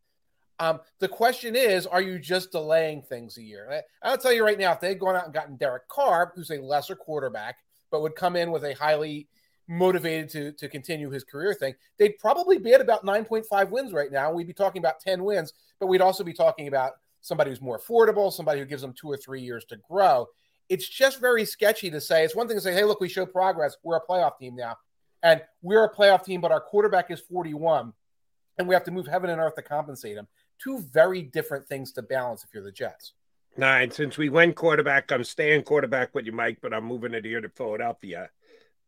Um, the question is, are you just delaying things a year? I'll tell you right now, if they'd gone out and gotten Derek Carr, who's a lesser quarterback, but would come in with a highly motivated to, to continue his career thing, they'd probably be at about 9.5 wins right now. We'd be talking about 10 wins, but we'd also be talking about somebody who's more affordable, somebody who gives them two or three years to grow it's just very sketchy to say. It's one thing to say, hey, look, we show progress. We're a playoff team now. And we're a playoff team, but our quarterback is 41, and we have to move heaven and earth to compensate him. Two very different things to balance if you're the Jets. Nine. Since we went quarterback, I'm staying quarterback with you, Mike, but I'm moving it here to Philadelphia.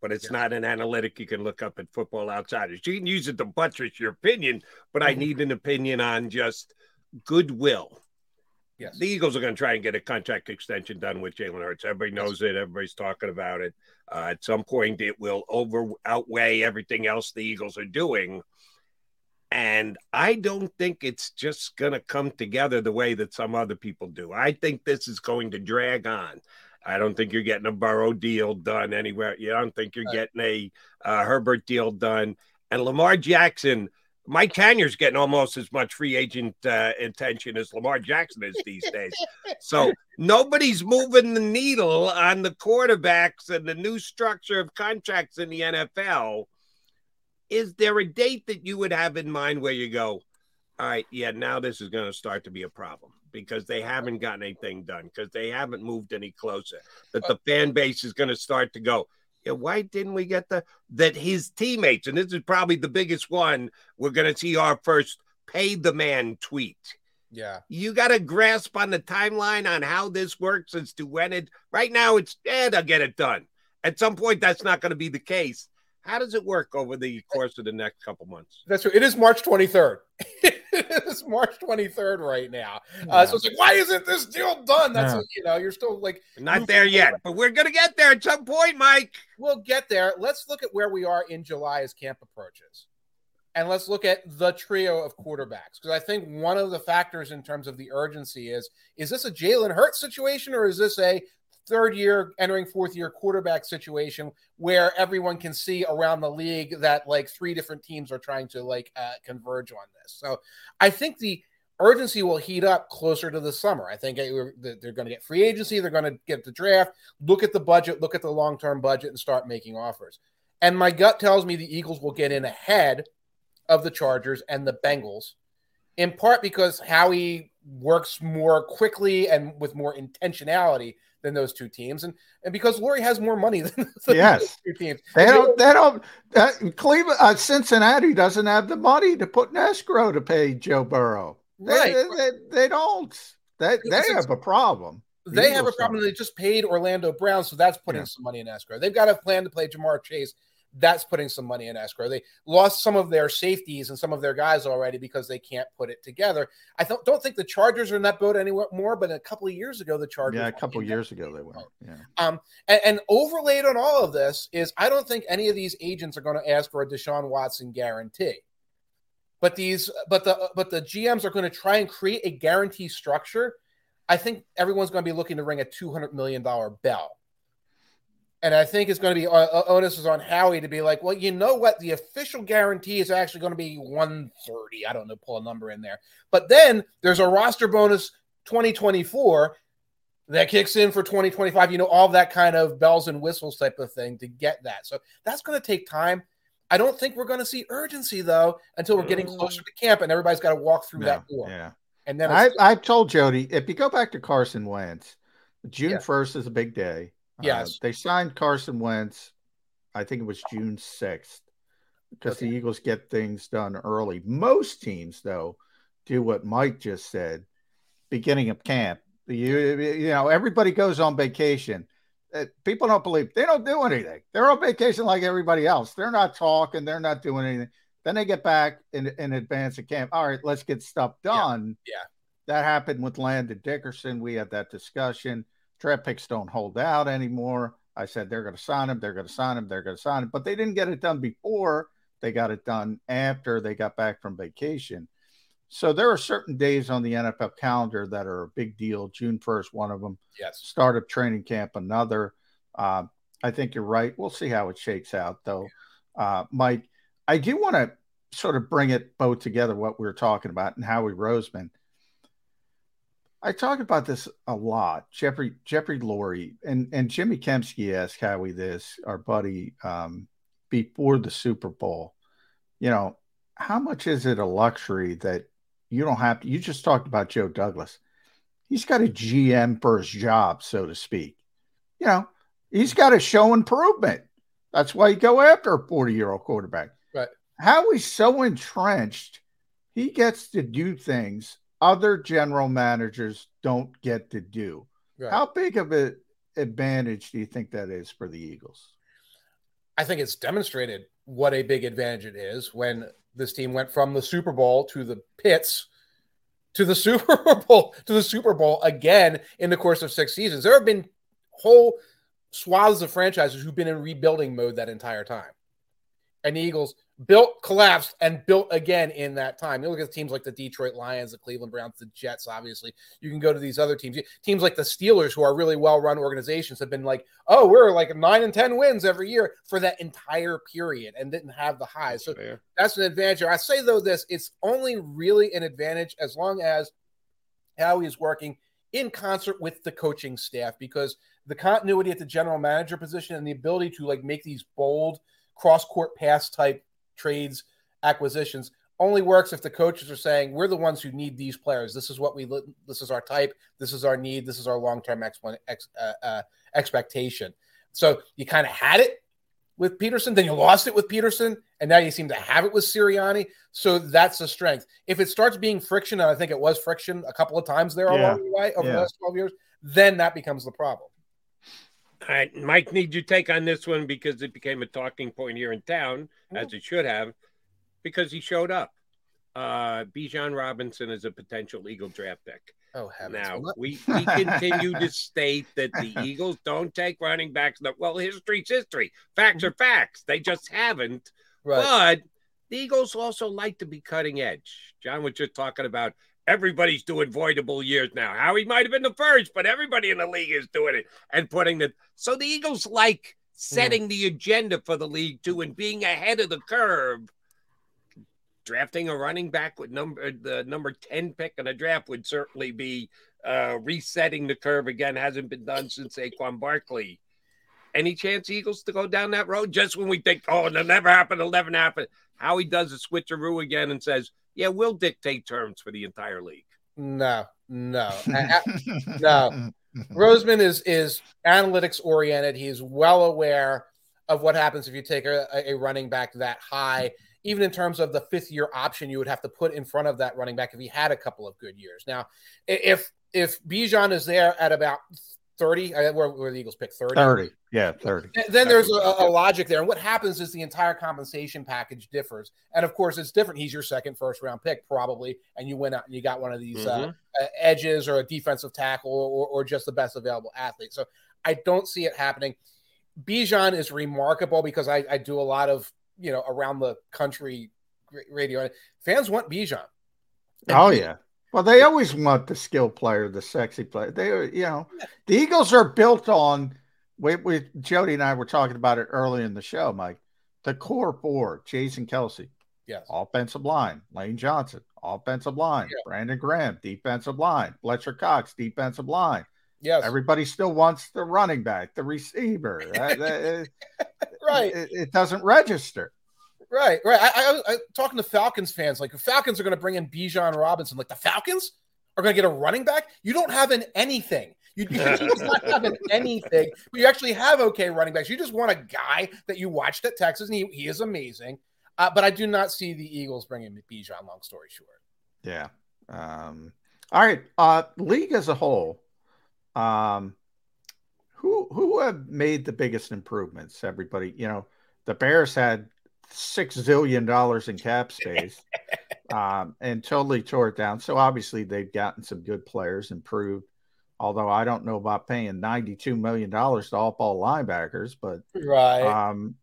But it's yeah. not an analytic you can look up at Football Outsiders. You can use it to buttress your opinion, but mm-hmm. I need an opinion on just goodwill Yes. The Eagles are going to try and get a contract extension done with Jalen Hurts. Everybody knows it. Everybody's talking about it. Uh, at some point, it will over outweigh everything else the Eagles are doing. And I don't think it's just going to come together the way that some other people do. I think this is going to drag on. I don't think you're getting a Burrow deal done anywhere. You don't think you're getting a uh, Herbert deal done. And Lamar Jackson – Mike Tanier's getting almost as much free agent uh, attention as Lamar Jackson is these days. So [LAUGHS] nobody's moving the needle on the quarterbacks and the new structure of contracts in the NFL. Is there a date that you would have in mind where you go, all right, yeah, now this is going to start to be a problem because they haven't gotten anything done, because they haven't moved any closer, that the fan base is going to start to go, why didn't we get the that his teammates, and this is probably the biggest one, we're gonna see our first pay the man tweet. Yeah. You got a grasp on the timeline on how this works as to when it right now it's eh, they'll get it done. At some point, that's not going to be the case. How does it work over the course of the next couple months? That's right. It is March 23rd. [LAUGHS] it's March 23rd right now. Yeah. Uh, so it's like, why isn't this deal done? That's, yeah. you know, you're still like not there yet, but we're going to get there at some point, Mike. We'll get there. Let's look at where we are in July as camp approaches. And let's look at the trio of quarterbacks because I think one of the factors in terms of the urgency is is this a Jalen Hurts situation or is this a third year entering fourth year quarterback situation where everyone can see around the league that like three different teams are trying to like uh, converge on this. So I think the urgency will heat up closer to the summer. I think they're going to get free agency, they're going to get the draft, look at the budget, look at the long term budget, and start making offers. And my gut tells me the Eagles will get in ahead of the Chargers and the Bengals, in part because Howie works more quickly and with more intentionality than those two teams, and and because Lurie has more money [LAUGHS] than, than yes, two teams. They don't. They don't. Uh, Cleveland, uh, Cincinnati doesn't have the money to put in escrow to pay Joe Burrow. Right. They, they, they don't. They they have a problem. They have a problem. They just paid Orlando Brown, so that's putting yeah. some money in escrow. They've got a plan to play Ja'Marr Chase that's putting some money in escrow. They lost some of their safeties and some of their guys already because they can't put it together. I th- don't think the Chargers are in that boat anymore, but a couple of years ago, the Chargers. Yeah, a couple of years ago they were. Yeah. Um, and, and, overlaid on all of this is I don't think any of these agents are going to ask for a Deshaun Watson guarantee. But these, but the, but the GMs are going to try and create a guarantee structure. I think everyone's going to be looking to ring a two hundred million dollar bell and I think it's going to be uh, uh, onus is on Howie to be like, well, you know what? The official guarantee is actually going to be 130. I don't know, pull a number in there. But then there's a roster bonus 2024 that kicks in for 2025. You know, all that kind of bells and whistles type of thing to get that. So that's going to take time. I don't think we're going to see urgency though until we're getting closer to camp and everybody's got to walk through that door. Yeah. And then I, it's- I told Jody if you go back to Carson Wentz, June Yeah. first is a big day. Uh, Yes. they signed Carson Wentz. I think it was June sixth because the Eagles get things done early. Most teams, though, do what Mike just said. Beginning of camp, you you know everybody goes on vacation. Uh, People don't believe they don't do anything. They're on vacation like everybody else. They're not talking. They're not doing anything. Then they get back in, in advance of camp. All right, let's get stuff done. Yeah. That happened with Landon Dickerson. We had that discussion. Draft picks don't hold out anymore. I said they're going to sign him. They're going to sign him. They're going to sign him. But they didn't get it done before. They got it done after they got back from vacation. So there are certain days on the NFL calendar that are a big deal. June 1st, one of them. Yes. Start of training camp, another. Uh, I think you're right. We'll see how it shakes out, though. Uh, Mike, I do want to sort of bring it both together what we were talking about and Howie Roseman. I talk about this a lot. Jeffrey Jeffrey Lurie and and Jimmy Kempski asked Howie this, our buddy, um, before the Super Bowl. You know, how much is it a luxury that you don't have to? You just talked about Joe Douglas. He's got a GM for his job, so to speak. You know, he's got to show improvement. That's why you go after a 40 year old quarterback. Right. Howie's so entrenched, he gets to do things other general managers don't get to do. Right. How big of an advantage do you think that is for the Eagles? I think it's demonstrated what a big advantage it is when this team went from the Super Bowl to the pits to the [LAUGHS] Super Bowl to the Super Bowl again in the course of six seasons. There have been whole swaths of franchises who've been in rebuilding mode that entire time. And the Eagles built, collapsed, and built again in that time. You look at teams like the Detroit Lions, the Cleveland Browns, the Jets, obviously. You can go to these other teams. Teams like the Steelers, who are really well run organizations, have been like, oh, we're like nine and 10 wins every year for that entire period and didn't have the highs. So that's an advantage. I say, though, this it's only really an advantage as long as Howie is working in concert with the coaching staff because the continuity at the general manager position and the ability to like make these bold cross court pass type trades acquisitions only works if the coaches are saying we're the ones who need these players this is what we this is our type this is our need this is our long-term ex- ex- uh, uh, expectation so you kind of had it with Pederson, then you lost it with Pederson, and now you seem to have it with Sirianni. So that's the strength. If it starts being friction, and I think it was friction a couple of times there Yeah. along the way over Yeah. the last 12 years, then that becomes the problem. All right, Mike need your take on this one because it became a talking point here in town, Mm-hmm. as it should have, because he showed up. Uh Bijan Robinson is a potential Eagle draft pick. Oh, heavens. Now What? we, [LAUGHS] we continue to state that the Eagles don't take running backs. No, well, history's history. Facts are facts. They just haven't. Right. But the Eagles also like to be cutting edge. John was just talking about everybody's doing voidable years now. Howie might have been the first, but everybody in the league is doing it and putting the so the Eagles like setting the agenda for the league too and being ahead of the curve. Drafting a running back with number the number 10 pick in a draft would certainly be uh resetting the curve again. Hasn't been done since Saquon Barkley. Any chance Eagles to go down that road just when we think, oh, it'll never happen, it'll never happen? Howie does a switcheroo again and says, yeah, we'll dictate terms for the entire league. No, no, [LAUGHS] A- a- no. Roseman is is analytics oriented. He's well aware of what happens if you take a, a running back that high. Even in terms of the fifth year option, you would have to put in front of that running back if he had a couple of good years. Now, if if Bijan is there at about thirty, uh, where, where the Eagles pick thirty, 30. Yeah, 30. Th- then there's a, a logic there. And what happens is the entire compensation package differs. And of course, it's different. He's your second first round pick, probably. And you went out and you got one of these uh, Mhm. uh, edges or a defensive tackle or, or just the best available athlete. So I don't see it happening. Bijan is remarkable because I, I do a lot of, you know, around the country radio. Fans want Bijan. Oh yeah. Well, they always want the skill player, the sexy player. They, are, you know, the Eagles are built on. We, we Jody and I were talking about it early in the show, Mike. The core four: Jason Kelce, Yes. offensive line; Lane Johnson, offensive line; Brandon Graham, defensive line; Fletcher Cox, defensive line. Yes. Everybody still wants the running back, the receiver. [LAUGHS] Right. it, it doesn't register. Right, right. I, I, I talking to Falcons fans, like the Falcons are going to bring in Bijan Robinson. Like the Falcons are going to get a running back. You don't have an anything. You, [LAUGHS] team's not having anything, but you actually have okay running backs. You just want a guy that you watched at Texas, and he, he is amazing. Uh, but I do not see the Eagles bringing Bijan. Long story short. Yeah. Um, all right. Uh, league as a whole, um, who who have made the biggest improvements? Everybody, you know, the Bears had six zillion dollars in cap space, [LAUGHS] um, and totally tore it down. So obviously they've gotten some good players, improved. Although I don't know about paying ninety-two million dollars to off-ball linebackers, but right, um,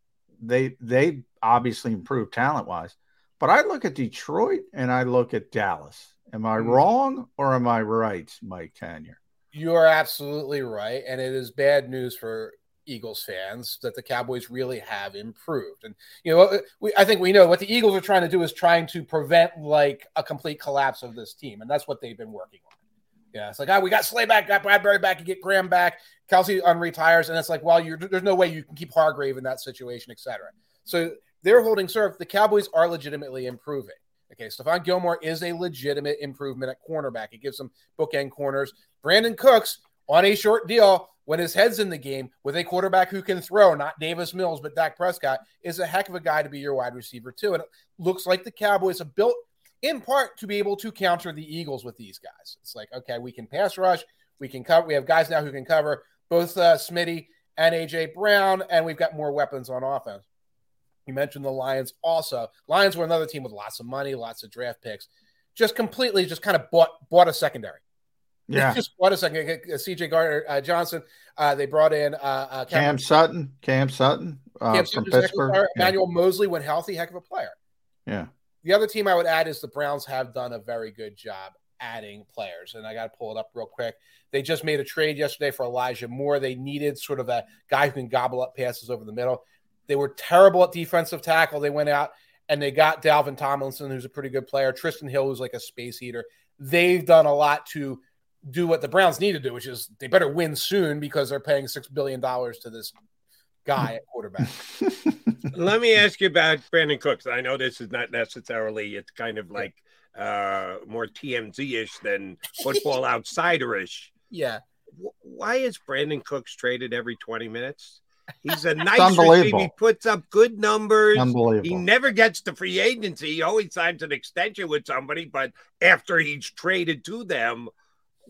they they obviously improved talent wise. But I look at Detroit and I look at Dallas. Am I Mm-hmm. wrong or am I right, Mike Tanier? You are absolutely right, and it is bad news for Eagles fans that the Cowboys really have improved. And you know, we, I think we know what the Eagles are trying to do is trying to prevent like a complete collapse of this team, and that's what they've been working on. Yeah, it's like, ah, we got Slay back, got Bradberry back, you get Graham back, Kelce unretires, and it's like, well, you're, there's no way you can keep Hargrave in that situation, etc. So they're holding serve. The Cowboys are legitimately improving. Okay, Stephon Gilmore is a legitimate improvement at cornerback. It gives them bookend corners. Brandin Cooks on a short deal when his head's in the game with a quarterback who can throw, not Davis Mills, but Dak Prescott, is a heck of a guy to be your wide receiver, too. And it looks like the Cowboys have built in part to be able to counter the Eagles with these guys. It's like, okay, we can pass rush, we can cover, we have guys now who can cover both uh, Smitty and AJ Brown, and we've got more weapons on offense. You mentioned the Lions also. Lions were another team with lots of money, lots of draft picks, just completely just kind of bought bought a secondary. Yeah. just bought a second. CJ Gardner uh, Johnson. Uh, they brought in uh, uh, Cam Sutton, Cam Sutton uh, Cam from Sutton's a heck of a Pittsburgh. player. Yeah. Emmanuel Moseley, when healthy, heck of a player. yeah. The other team I would add is the Browns have done a very good job adding players. And I got to pull it up real quick. They just made a trade yesterday for Elijah Moore. They needed sort of a guy who can gobble up passes over the middle. They were terrible at defensive tackle. They went out and they got Dalvin Tomlinson, who's a pretty good player, Trysten Hill, who's like a space eater. They've done a lot to do what the Browns need to do, which is they better win soon because they're paying $6 billion to this guy at quarterback. [LAUGHS] Let me ask you about Brandin Cooks. I know this is not necessarily, it's kind of like uh more TMZ ish than football [LAUGHS] outsider ish. Yeah. Why is Brandin Cooks traded every 20 minutes? He's a [LAUGHS] nice receiver. He puts up good numbers. Unbelievable. He never gets to free agency. He always signs an extension with somebody, but after he's traded to them,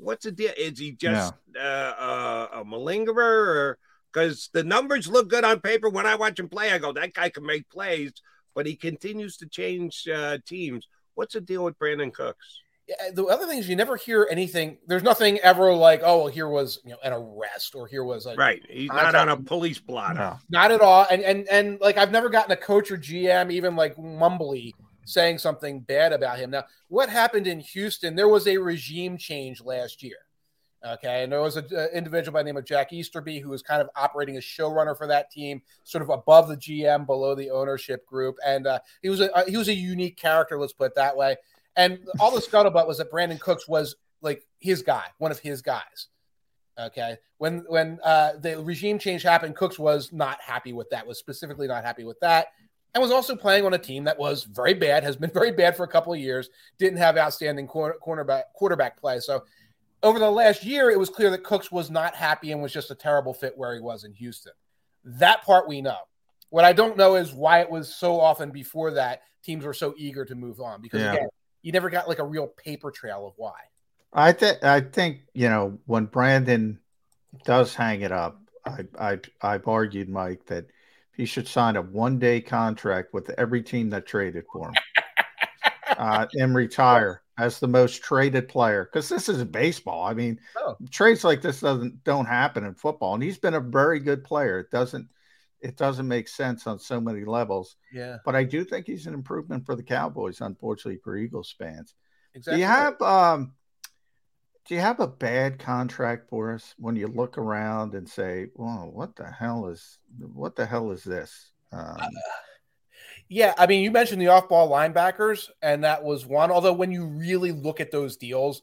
what's the deal? Is he just uh, uh, a malingerer or because the numbers look good on paper when I watch him play? I go, that guy can make plays, but he continues to change uh, teams. What's the deal with Brandin Cooks? Yeah, the other thing is you never hear anything. There's nothing ever like, oh, well, here was you know an arrest or here was a Right. He's not on a police blotter. Not at all. And and and like I've never gotten a coach or GM even like mumbly saying something bad about him. Now, what happened in Houston? There was a regime change last year. Okay, and there was an individual by the name of Jack Easterby who was kind of operating as showrunner for that team, sort of above the GM, below the ownership group, and uh, he was a uh, he was a unique character. Let's put it that way. And all the scuttlebutt was that Brandin Cooks was like his guy, one of his guys. Okay, when when uh, the regime change happened, Cooks was not happy with that. Was specifically not happy with that, and was also playing on a team that was very bad, has been [LAUGHS] very bad for a couple of years. Didn't have outstanding corner, cornerback quarterback play. So over the last year, it was clear that Cooks was not happy and was just a terrible fit where he was in Houston. That part we know. What I don't know is why it was so often before that teams were so eager to move on because Yeah. again, you never got like a real paper trail of why. I think I think you know when Brandin does hang it up, I I I've argued Mike that he should sign a one day contract with every team that traded for him, uh, [LAUGHS] and retire as the most traded player because this is baseball. I mean, Oh. trades like this doesn't don't happen in football, and he's been a very good player. It doesn't it doesn't make sense on so many levels. Yeah. But I do think he's an improvement for the Cowboys. Unfortunately for Eagles fans. Exactly. Do you have um do you have a bad contract for us when you look around and say, "Well, what the hell is what the hell is this?" Um, Yeah, I mean, you mentioned the off-ball linebackers, and that was one. Although when you really look at those deals,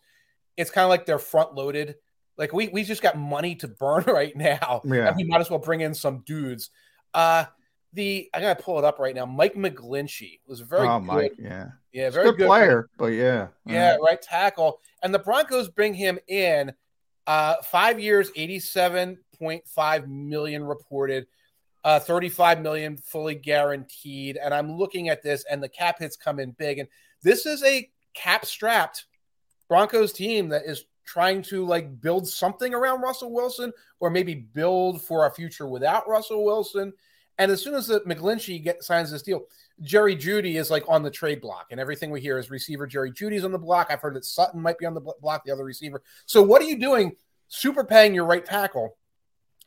it's kind of like they're front-loaded. Like we we just got money to burn [LAUGHS] right now, Yeah. and we might as well bring in some dudes. Uh, the I gotta pull it up right now. Mike McGlinchey was very oh, good. Mike, yeah, Yeah, very a good, player, but yeah, Yeah, Uh, right tackle. And the Broncos bring him in uh five years, 87.5 million reported, uh 35 million fully guaranteed. And I'm looking at this, and the cap hits come in big. And this is a cap strapped Broncos team that is trying to like build something around Russell Wilson or maybe build for a future without Russell Wilson. And as soon as the McGlinchey get, signs this deal, Jerry Jeudy is like on the trade block, and everything we hear is receiver Jerry Jeudy's on the block. I've heard that Sutton might be on the block, the other receiver. So what are you doing? Super paying your right tackle,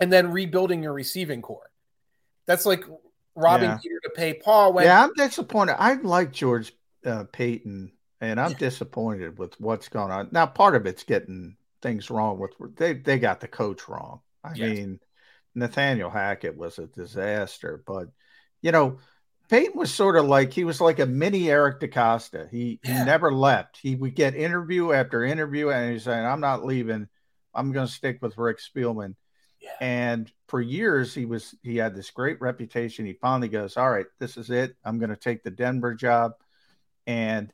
and then rebuilding your receiving core. That's like robbing Yeah. Peter to pay Paul. When yeah, I'm disappointed. I like George uh, Paton, and I'm disappointed with what's going on. Now, part of it's getting things wrong with they they got the coach wrong. I Yes. mean, Nathaniel Hackett was a disaster, but you know, Paton was sort of like he was like a mini Eric DeCosta. He he never left. He would get interview after interview, and he's saying, "I'm not leaving. I'm going to stick with Rick Spielman." And for years, he was he had this great reputation. He finally goes, "All right, this is it. I'm going to take the Denver job," and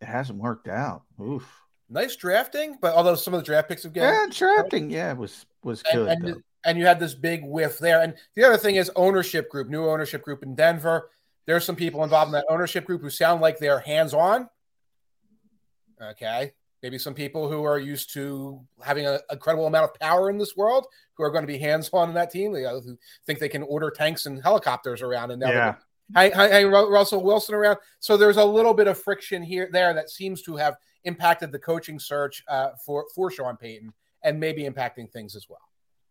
it hasn't worked out. Oof. nice drafting, but although some of the draft picks have Yeah, gotten drafting, yeah, was was good. and, though. and, and you had this big whiff there. And the other thing is ownership group, new ownership group in Denver. There's some people involved in that ownership group who sound like they're hands on. Okay. Maybe some people who are used to having a, a credible amount of power in this world who are going to be hands on in that team. They uh, who think they can order tanks and helicopters around. And now Yeah. Hey, hey, hey, Russell Wilson around. So there's a little bit of friction here, there that seems to have impacted the coaching search uh, for for Sean Payton and maybe impacting things as well.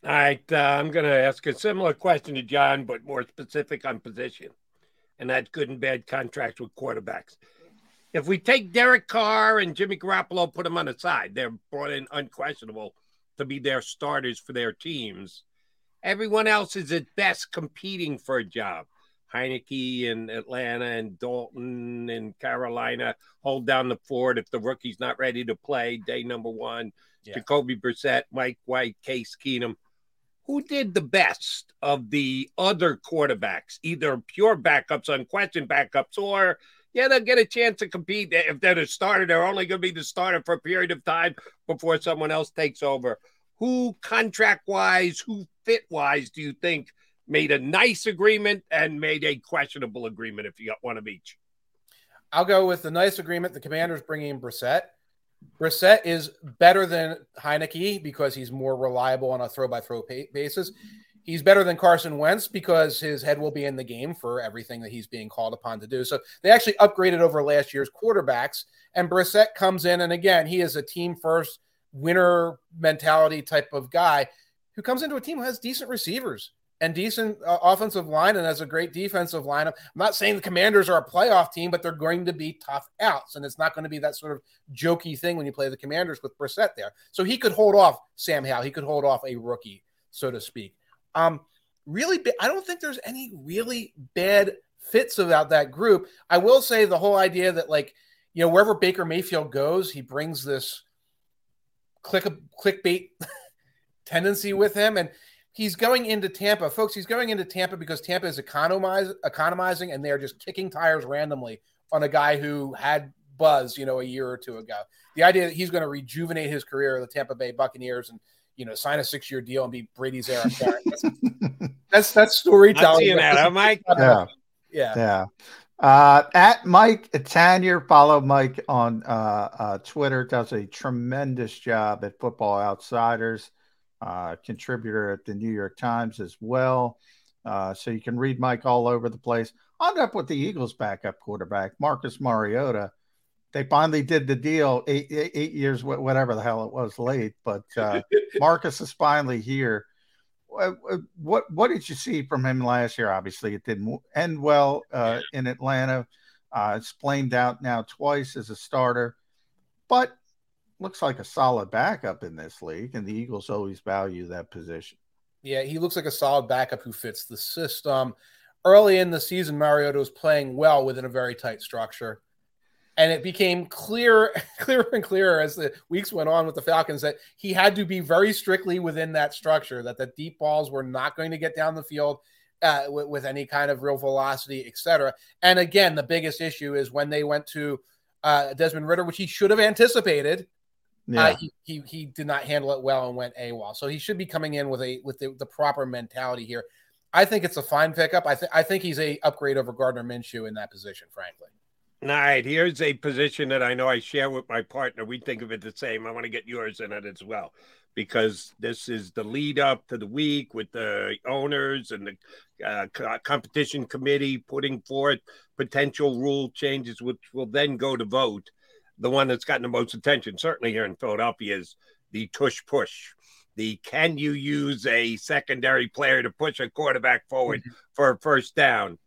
All right, uh, I'm going to ask a similar question to John, but more specific on position, and that's good and bad contracts with quarterbacks. If we take Derek Carr and Jimmy Garoppolo, put them on the side, they're brought in unquestionable to be their starters for their teams. Everyone else is at best competing for a job. Heinicke in Atlanta and Dalton in Carolina hold down the fort if the rookie's not ready to play day number one. Jacoby Brissett, Mike White, Case Keenum. Who did the best of the other quarterbacks, either pure backups, unquestioned backups, or yeah, they'll get a chance to compete. If they're the starter, they're only going to be the starter for a period of time before someone else takes over. Who contract wise, who fit wise, do you think made a nice agreement and made a questionable agreement if you got one of each? I'll go with the nice agreement. The Commanders bringing in Brissett. Brissett is better than Heinicke because he's more reliable on a throw by throw basis. He's better than Carson Wentz because his head will be in the game for everything that he's being called upon to do. So they actually upgraded over last year's quarterbacks. And Brissett comes in, and again, he is a team first winner mentality type of guy who comes into a team who has decent receivers and decent uh, offensive line and has a great defensive lineup. I'm not saying the Commanders are a playoff team, but they're going to be tough outs, and it's not going to be that sort of jokey thing when you play the Commanders with Brissett there. So he could hold off Sam Howell. He could hold off a rookie, so to speak. Um, really, ba- I don't think there's any really bad fits about that group. I will say the whole idea that like you know wherever Baker Mayfield goes, he brings this click clickbait [LAUGHS] tendency with him and he's going into Tampa, folks. He's going into Tampa because Tampa is economize, economizing, and they're just kicking tires randomly on a guy who had buzz, you know, a year or two ago. The idea that he's going to rejuvenate his career with the Tampa Bay Buccaneers and you know sign a six-year deal and be Brady's heir apparent. That's, [LAUGHS] that's that's storytelling. I'm seeing that, huh, Mike? [LAUGHS] Yeah. Yeah. Yeah. Uh, at Mike Tanier, follow Mike on uh, uh, Twitter. Does a tremendous job at Football Outsiders. Uh, contributor at the New York Times as well. Uh, so you can read Mike all over the place. I'll up with the Eagles' backup quarterback, Marcus Mariota. They finally did the deal eight, eight, eight years, wh- whatever the hell it was, late. But uh, [LAUGHS] Marcus is finally here. What, what what did you see from him last year? Obviously, it didn't end well uh, in Atlanta. Uh, it's flamed out now twice as a starter, but looks like a solid backup in this league, and the Eagles always value that position. Yeah, he looks like a solid backup who fits the system. Early in the season, Mariota was playing well within a very tight structure. And it became clear, [LAUGHS] clearer and clearer as the weeks went on with the Falcons that he had to be very strictly within that structure, that the deep balls were not going to get down the field. uh, with, with, any kind of real velocity, etc. And again, the biggest issue is when they went to uh, Desmond Ridder, which he should have anticipated. Yeah. Uh, he, he, he did not handle it well and went AWOL. So he should be coming in with a with the, the proper mentality here. I think it's a fine pickup. I think I think he's a upgrade over Gardner Minshew in that position, frankly. All right, here's a position that I know I share with my partner. We think of it the same. I want to get yours in it as well because this is the lead up to the week with the owners and the uh, competition committee putting forth potential rule changes, which will then go to vote. The one that's gotten the most attention, certainly here in Philadelphia, is the tush push. The can you use a secondary player to push a quarterback forward mm-hmm. for a first down?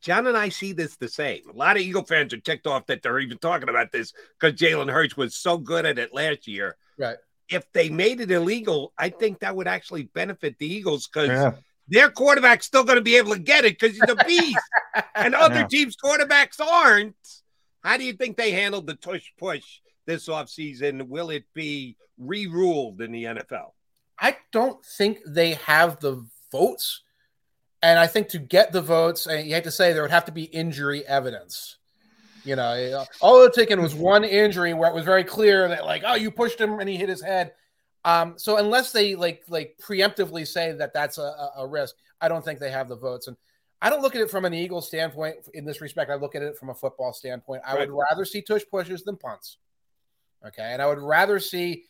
John and I see this the same. A lot of Eagle fans are ticked off that they're even talking about this because Jalen Hurts was so good at it last year. Right if they made it illegal, I think that would actually benefit the Eagles because yeah. their quarterback's still going to be able to get it because he's a [LAUGHS] beast, and other yeah. teams' quarterbacks aren't. How do you think they handled the tush push this offseason? Will it be re-ruled in the NFL? I don't think they have the votes. And I think to get the votes, and you have to say there would have to be injury evidence. You know, all it taken was one injury where it was very clear that like, oh, you pushed him and he hit his head. Um, so unless they like like preemptively say that that's a, a risk, I don't think they have the votes. And I don't look at it from an Eagles standpoint in this respect. I look at it from a football standpoint. I right. would rather see tush pushes than punts. Okay, and I would rather see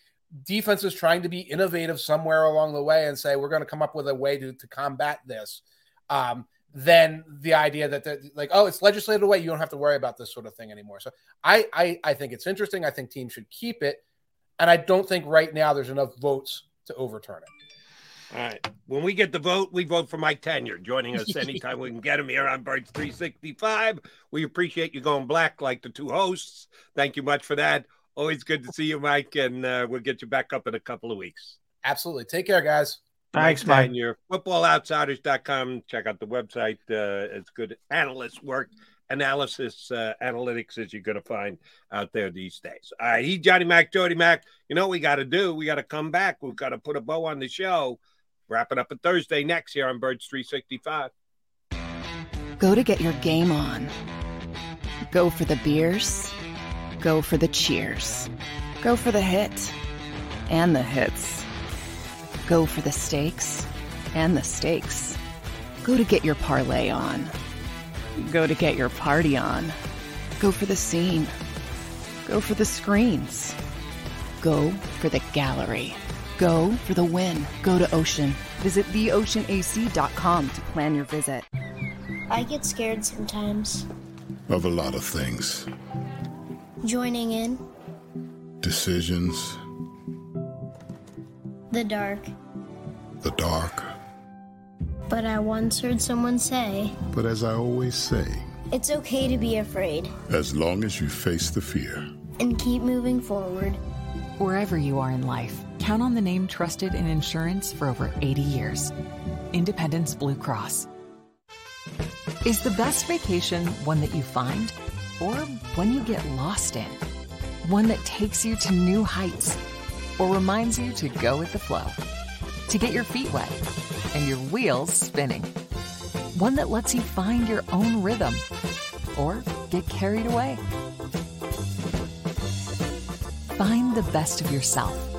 defenses trying to be innovative somewhere along the way and say we're going to come up with a way to to combat this. Um, than the idea that like oh it's legislated away you don't have to worry about this sort of thing anymore so I, I i think it's interesting i think teams should keep it and i don't think right now there's enough votes to overturn it all right when we get the vote we vote for mike tanier joining us anytime we can get him here on birds 365 we appreciate you going black like the two hosts thank you much for that always good to see you mike and uh, we'll get you back up in a couple of weeks absolutely take care guys Thanks, Mike. And your footballoutsiders.com. Check out the website. Uh, it's good analyst work, analysis, uh, analytics as you're going to find out there these days. All right. He, Johnny Mac, Jody Mac. You know what we got to do? We got to come back. We've got to put a bow on the show. Wrap it up a Thursday next here on Birds 365. Go to get your game on. Go for the beers. Go for the cheers. Go for the hit and the hits Go for the stakes and the stakes. Go to get your parlay on. Go to get your party on. Go for the scene. Go for the screens. Go for the gallery. Go for the win. Go to Ocean. Visit theoceanac.com to plan your visit. I get scared sometimes. Of a lot of things. Joining in. Decisions the dark. The dark. But I once heard someone say. But as I always say, it's okay to be afraid. As long as you face the fear. And keep moving forward. Wherever you are in life, count on the name trusted in insurance for over 80 years Independence Blue Cross. Is the best vacation one that you find or one you get lost in? One that takes you to new heights? or reminds you to go with the flow, to get your feet wet and your wheels spinning. One that lets you find your own rhythm or get carried away. Find the best of yourself.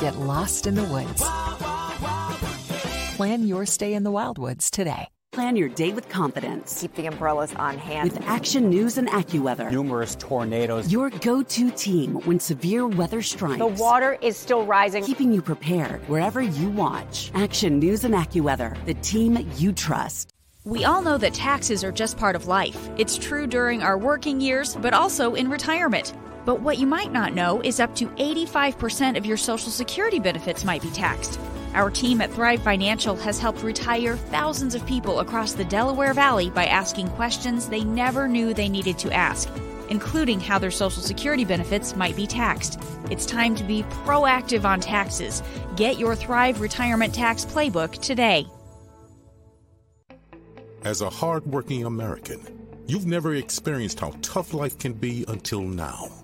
Get lost in the woods. Plan your stay in the Wildwoods today. Plan your day with confidence. Keep the umbrellas on hand. With Action News and AccuWeather. Numerous tornadoes. Your go to team when severe weather strikes. The water is still rising. Keeping you prepared wherever you watch. Action News and AccuWeather, the team you trust. We all know that taxes are just part of life. It's true during our working years, but also in retirement. But what you might not know is up to 85% of your Social Security benefits might be taxed. Our team at Thrive Financial has helped retire thousands of people across the Delaware Valley by asking questions they never knew they needed to ask, including how their Social Security benefits might be taxed. It's time to be proactive on taxes. Get your Thrive Retirement Tax Playbook today. As a hardworking American, you've never experienced how tough life can be until now.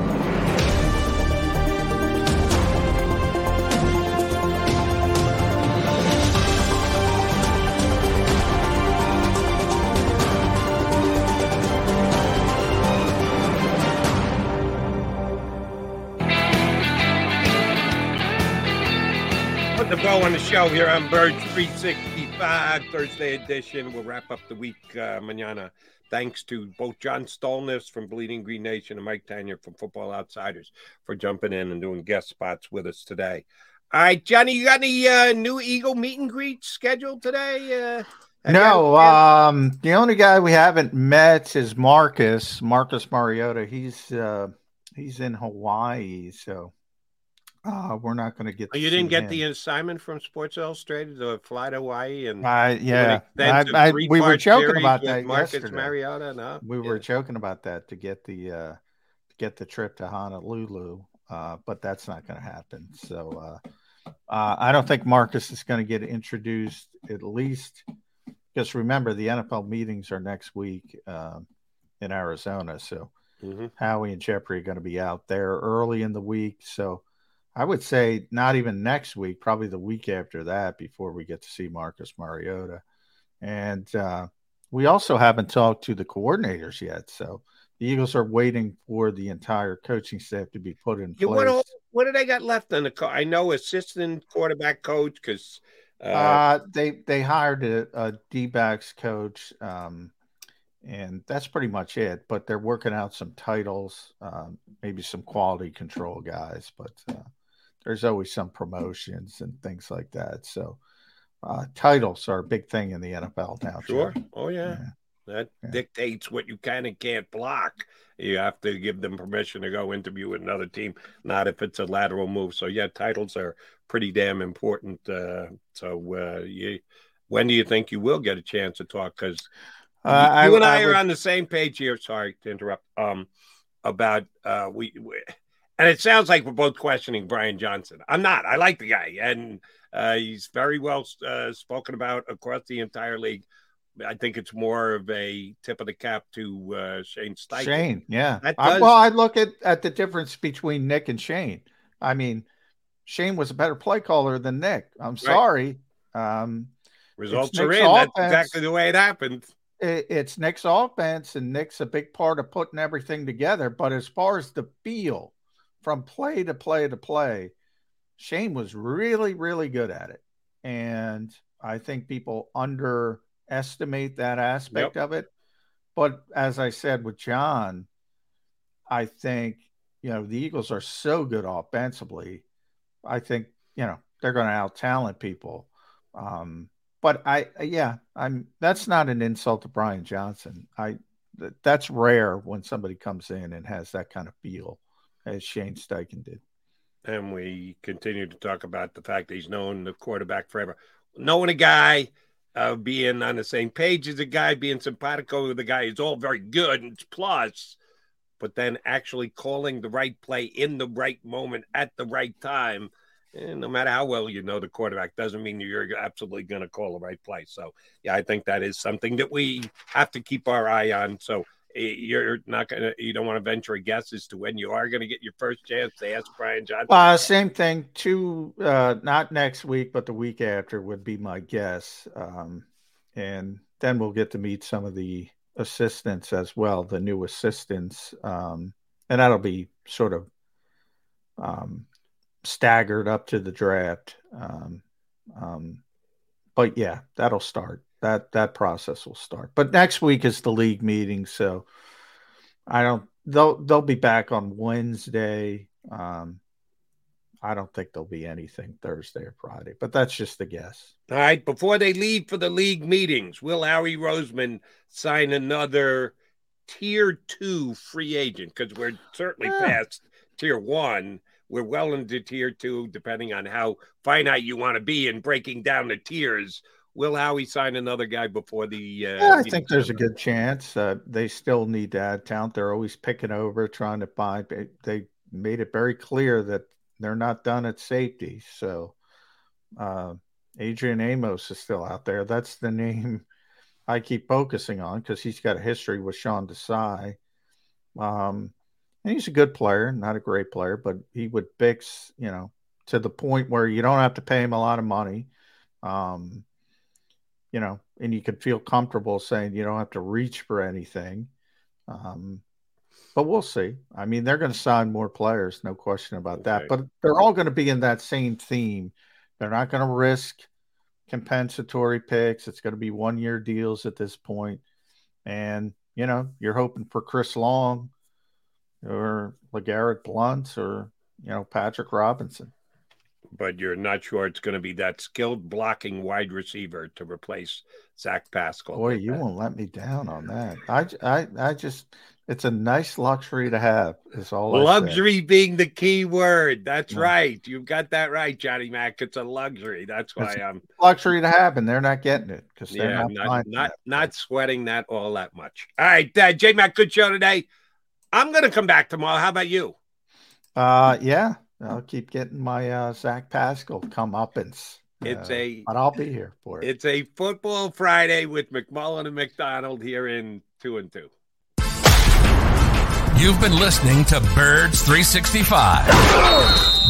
The bow on the show here on Birds 365 Thursday edition. We'll wrap up the week uh, manana. Thanks to both John Stolnis from Bleeding Green Nation and Mike Tanier from Football Outsiders for jumping in and doing guest spots with us today. All right, Johnny, you got any uh, new Eagle meet and greet scheduled today? Uh, No, um, the only guy we haven't met is Marcus, Marcus Mariota. He's uh he's in Hawaii, so uh we're not gonna get Oh, you didn't get him. the assignment from Sports Illustrated to fly to Hawaii and Uh, yeah, I, I, we were joking about that Marcus yesterday. Mariota. No, we were joking about that to get the uh, get the trip to Honolulu, uh, but that's not going to happen. So uh, uh, I don't think Marcus is going to get introduced at least because remember the NFL meetings are next week um, in Arizona. So Mhm. Howie and Jeffrey are going to be out there early in the week. So I would say not even next week, probably the week after that before we get to see Marcus Mariota. And uh, we also haven't talked to the coordinators yet. So the Eagles are waiting for the entire coaching staff to be put in Yeah, place. what, what do they got left on the co- I know assistant quarterback coach because uh, Uh, they they hired a, a D backs coach, um, and that's pretty much it. But they're working out some titles, um, maybe some quality control guys. But uh, there's always some promotions and things like that. So uh, titles are a big thing in the NFL now. sure. Oh yeah, that dictates what you can and can't block. You have to give them permission to go interview with another team, not if it's a lateral move. So yeah, titles are pretty damn important. Uh, so uh, you, when do you think you will get a chance to talk? Because Uh, I- you and I I, are would- on the same page here. Sorry to interrupt. Um, about uh, we, we and it sounds like we're both questioning Brian Johnson. I'm not. I like the guy, and uh, he's very well uh, spoken about across the entire league. I think it's more of a tip of the cap to uh, Shane Steichen. Shane, yeah. That I, well, I look at, at the difference between Nick and Shane. I mean, Shane was a better play caller than Nick. I'm sorry. Um, Results are in. That's exactly the way it happened. it- it's Nick's offense, and Nick's a big part of putting everything together. But as far as the feel from play to play to play, Shane was really, really good at it. And I think people underestimate that aspect of it. But as I said with John, I think, you know, the Eagles are so good offensively. I think, you know, they're going to out talent people. Um, but I, yeah, I'm, that's not an insult to Brian Johnson. I, th- that's rare when somebody comes in and has that kind of feel as Shane Steichen did. And we continue to talk about the fact that he's known the quarterback forever. Knowing a guy, uh, being on the same page as a guy, being simpatico with the guy is all very good and it's plus, but then actually calling the right play in the right moment at the right time. And no matter how well you know the quarterback, doesn't mean you're absolutely going to call the right play. So, yeah, I think that is something that we have to keep our eye on. So, you're not going to, you don't want to venture a guess as to when you are going to get your first chance to ask Brian Johnson. Uh, same thing. Two, uh, not next week, but the week after would be my guess. Um, and then we'll get to meet some of the assistants as well, the new assistants. Um, and that'll be sort of um, staggered up to the draft. Um, um, but yeah, that'll start. That that process will start. But next week is the league meeting, so I don't. They'll they'll be back on Wednesday. Um, I don't think there'll be anything Thursday or Friday, but that's just a guess. All right. Before they leave for the league meetings, will Howie Roseman sign another tier two free agent? Because we're certainly past tier one. We're well into tier two, depending on how finite you want to be in breaking down the tiers. Will Howie sign another guy before the? Uh, yeah, I think there's a good chance. Uh, they still need to add talent. They're always picking over, trying to find. They made it very clear that they're not done at safety. So, uh, Adrian Amos is still out there. That's the name I keep focusing on because he's got a history with Sean Desai. Um, and he's a good player, not a great player, but he would fix, you know, to the point where you don't have to pay him a lot of money. Um, you know, and you can feel comfortable saying you don't have to reach for anything. Um, but we'll see. I mean, they're going to sign more players, no question about okay. that. But they're all going to be in that same theme. They're not going to risk compensatory picks. It's going to be one year deals at this point. And, you know, you're hoping for Chris Long or LeGarrette Blunt or, you know, Patrick Robinson but you're not sure it's going to be that skilled blocking wide receiver to replace Zach Pascal. Boy, you won't let me down on that. I, I, I just, it's a nice luxury to have. Is all luxury being the key word. That's yeah. right. You've got that right, Johnny Mack. It's a luxury. That's why it's I'm luxury to have, and they're not getting it because they're yeah, not not not, not, sweating that all that much. All right, uh, J Mac, good show today. I'm going to come back tomorrow. How about you? Uh, yeah, I'll keep getting my uh, Zach Pascal come up and. It's uh, a, but I'll be here for it. It's a football Friday with McMullen and McDonald here in two and two. You've been listening to Birds 365,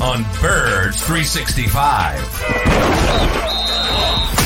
on Birds 365.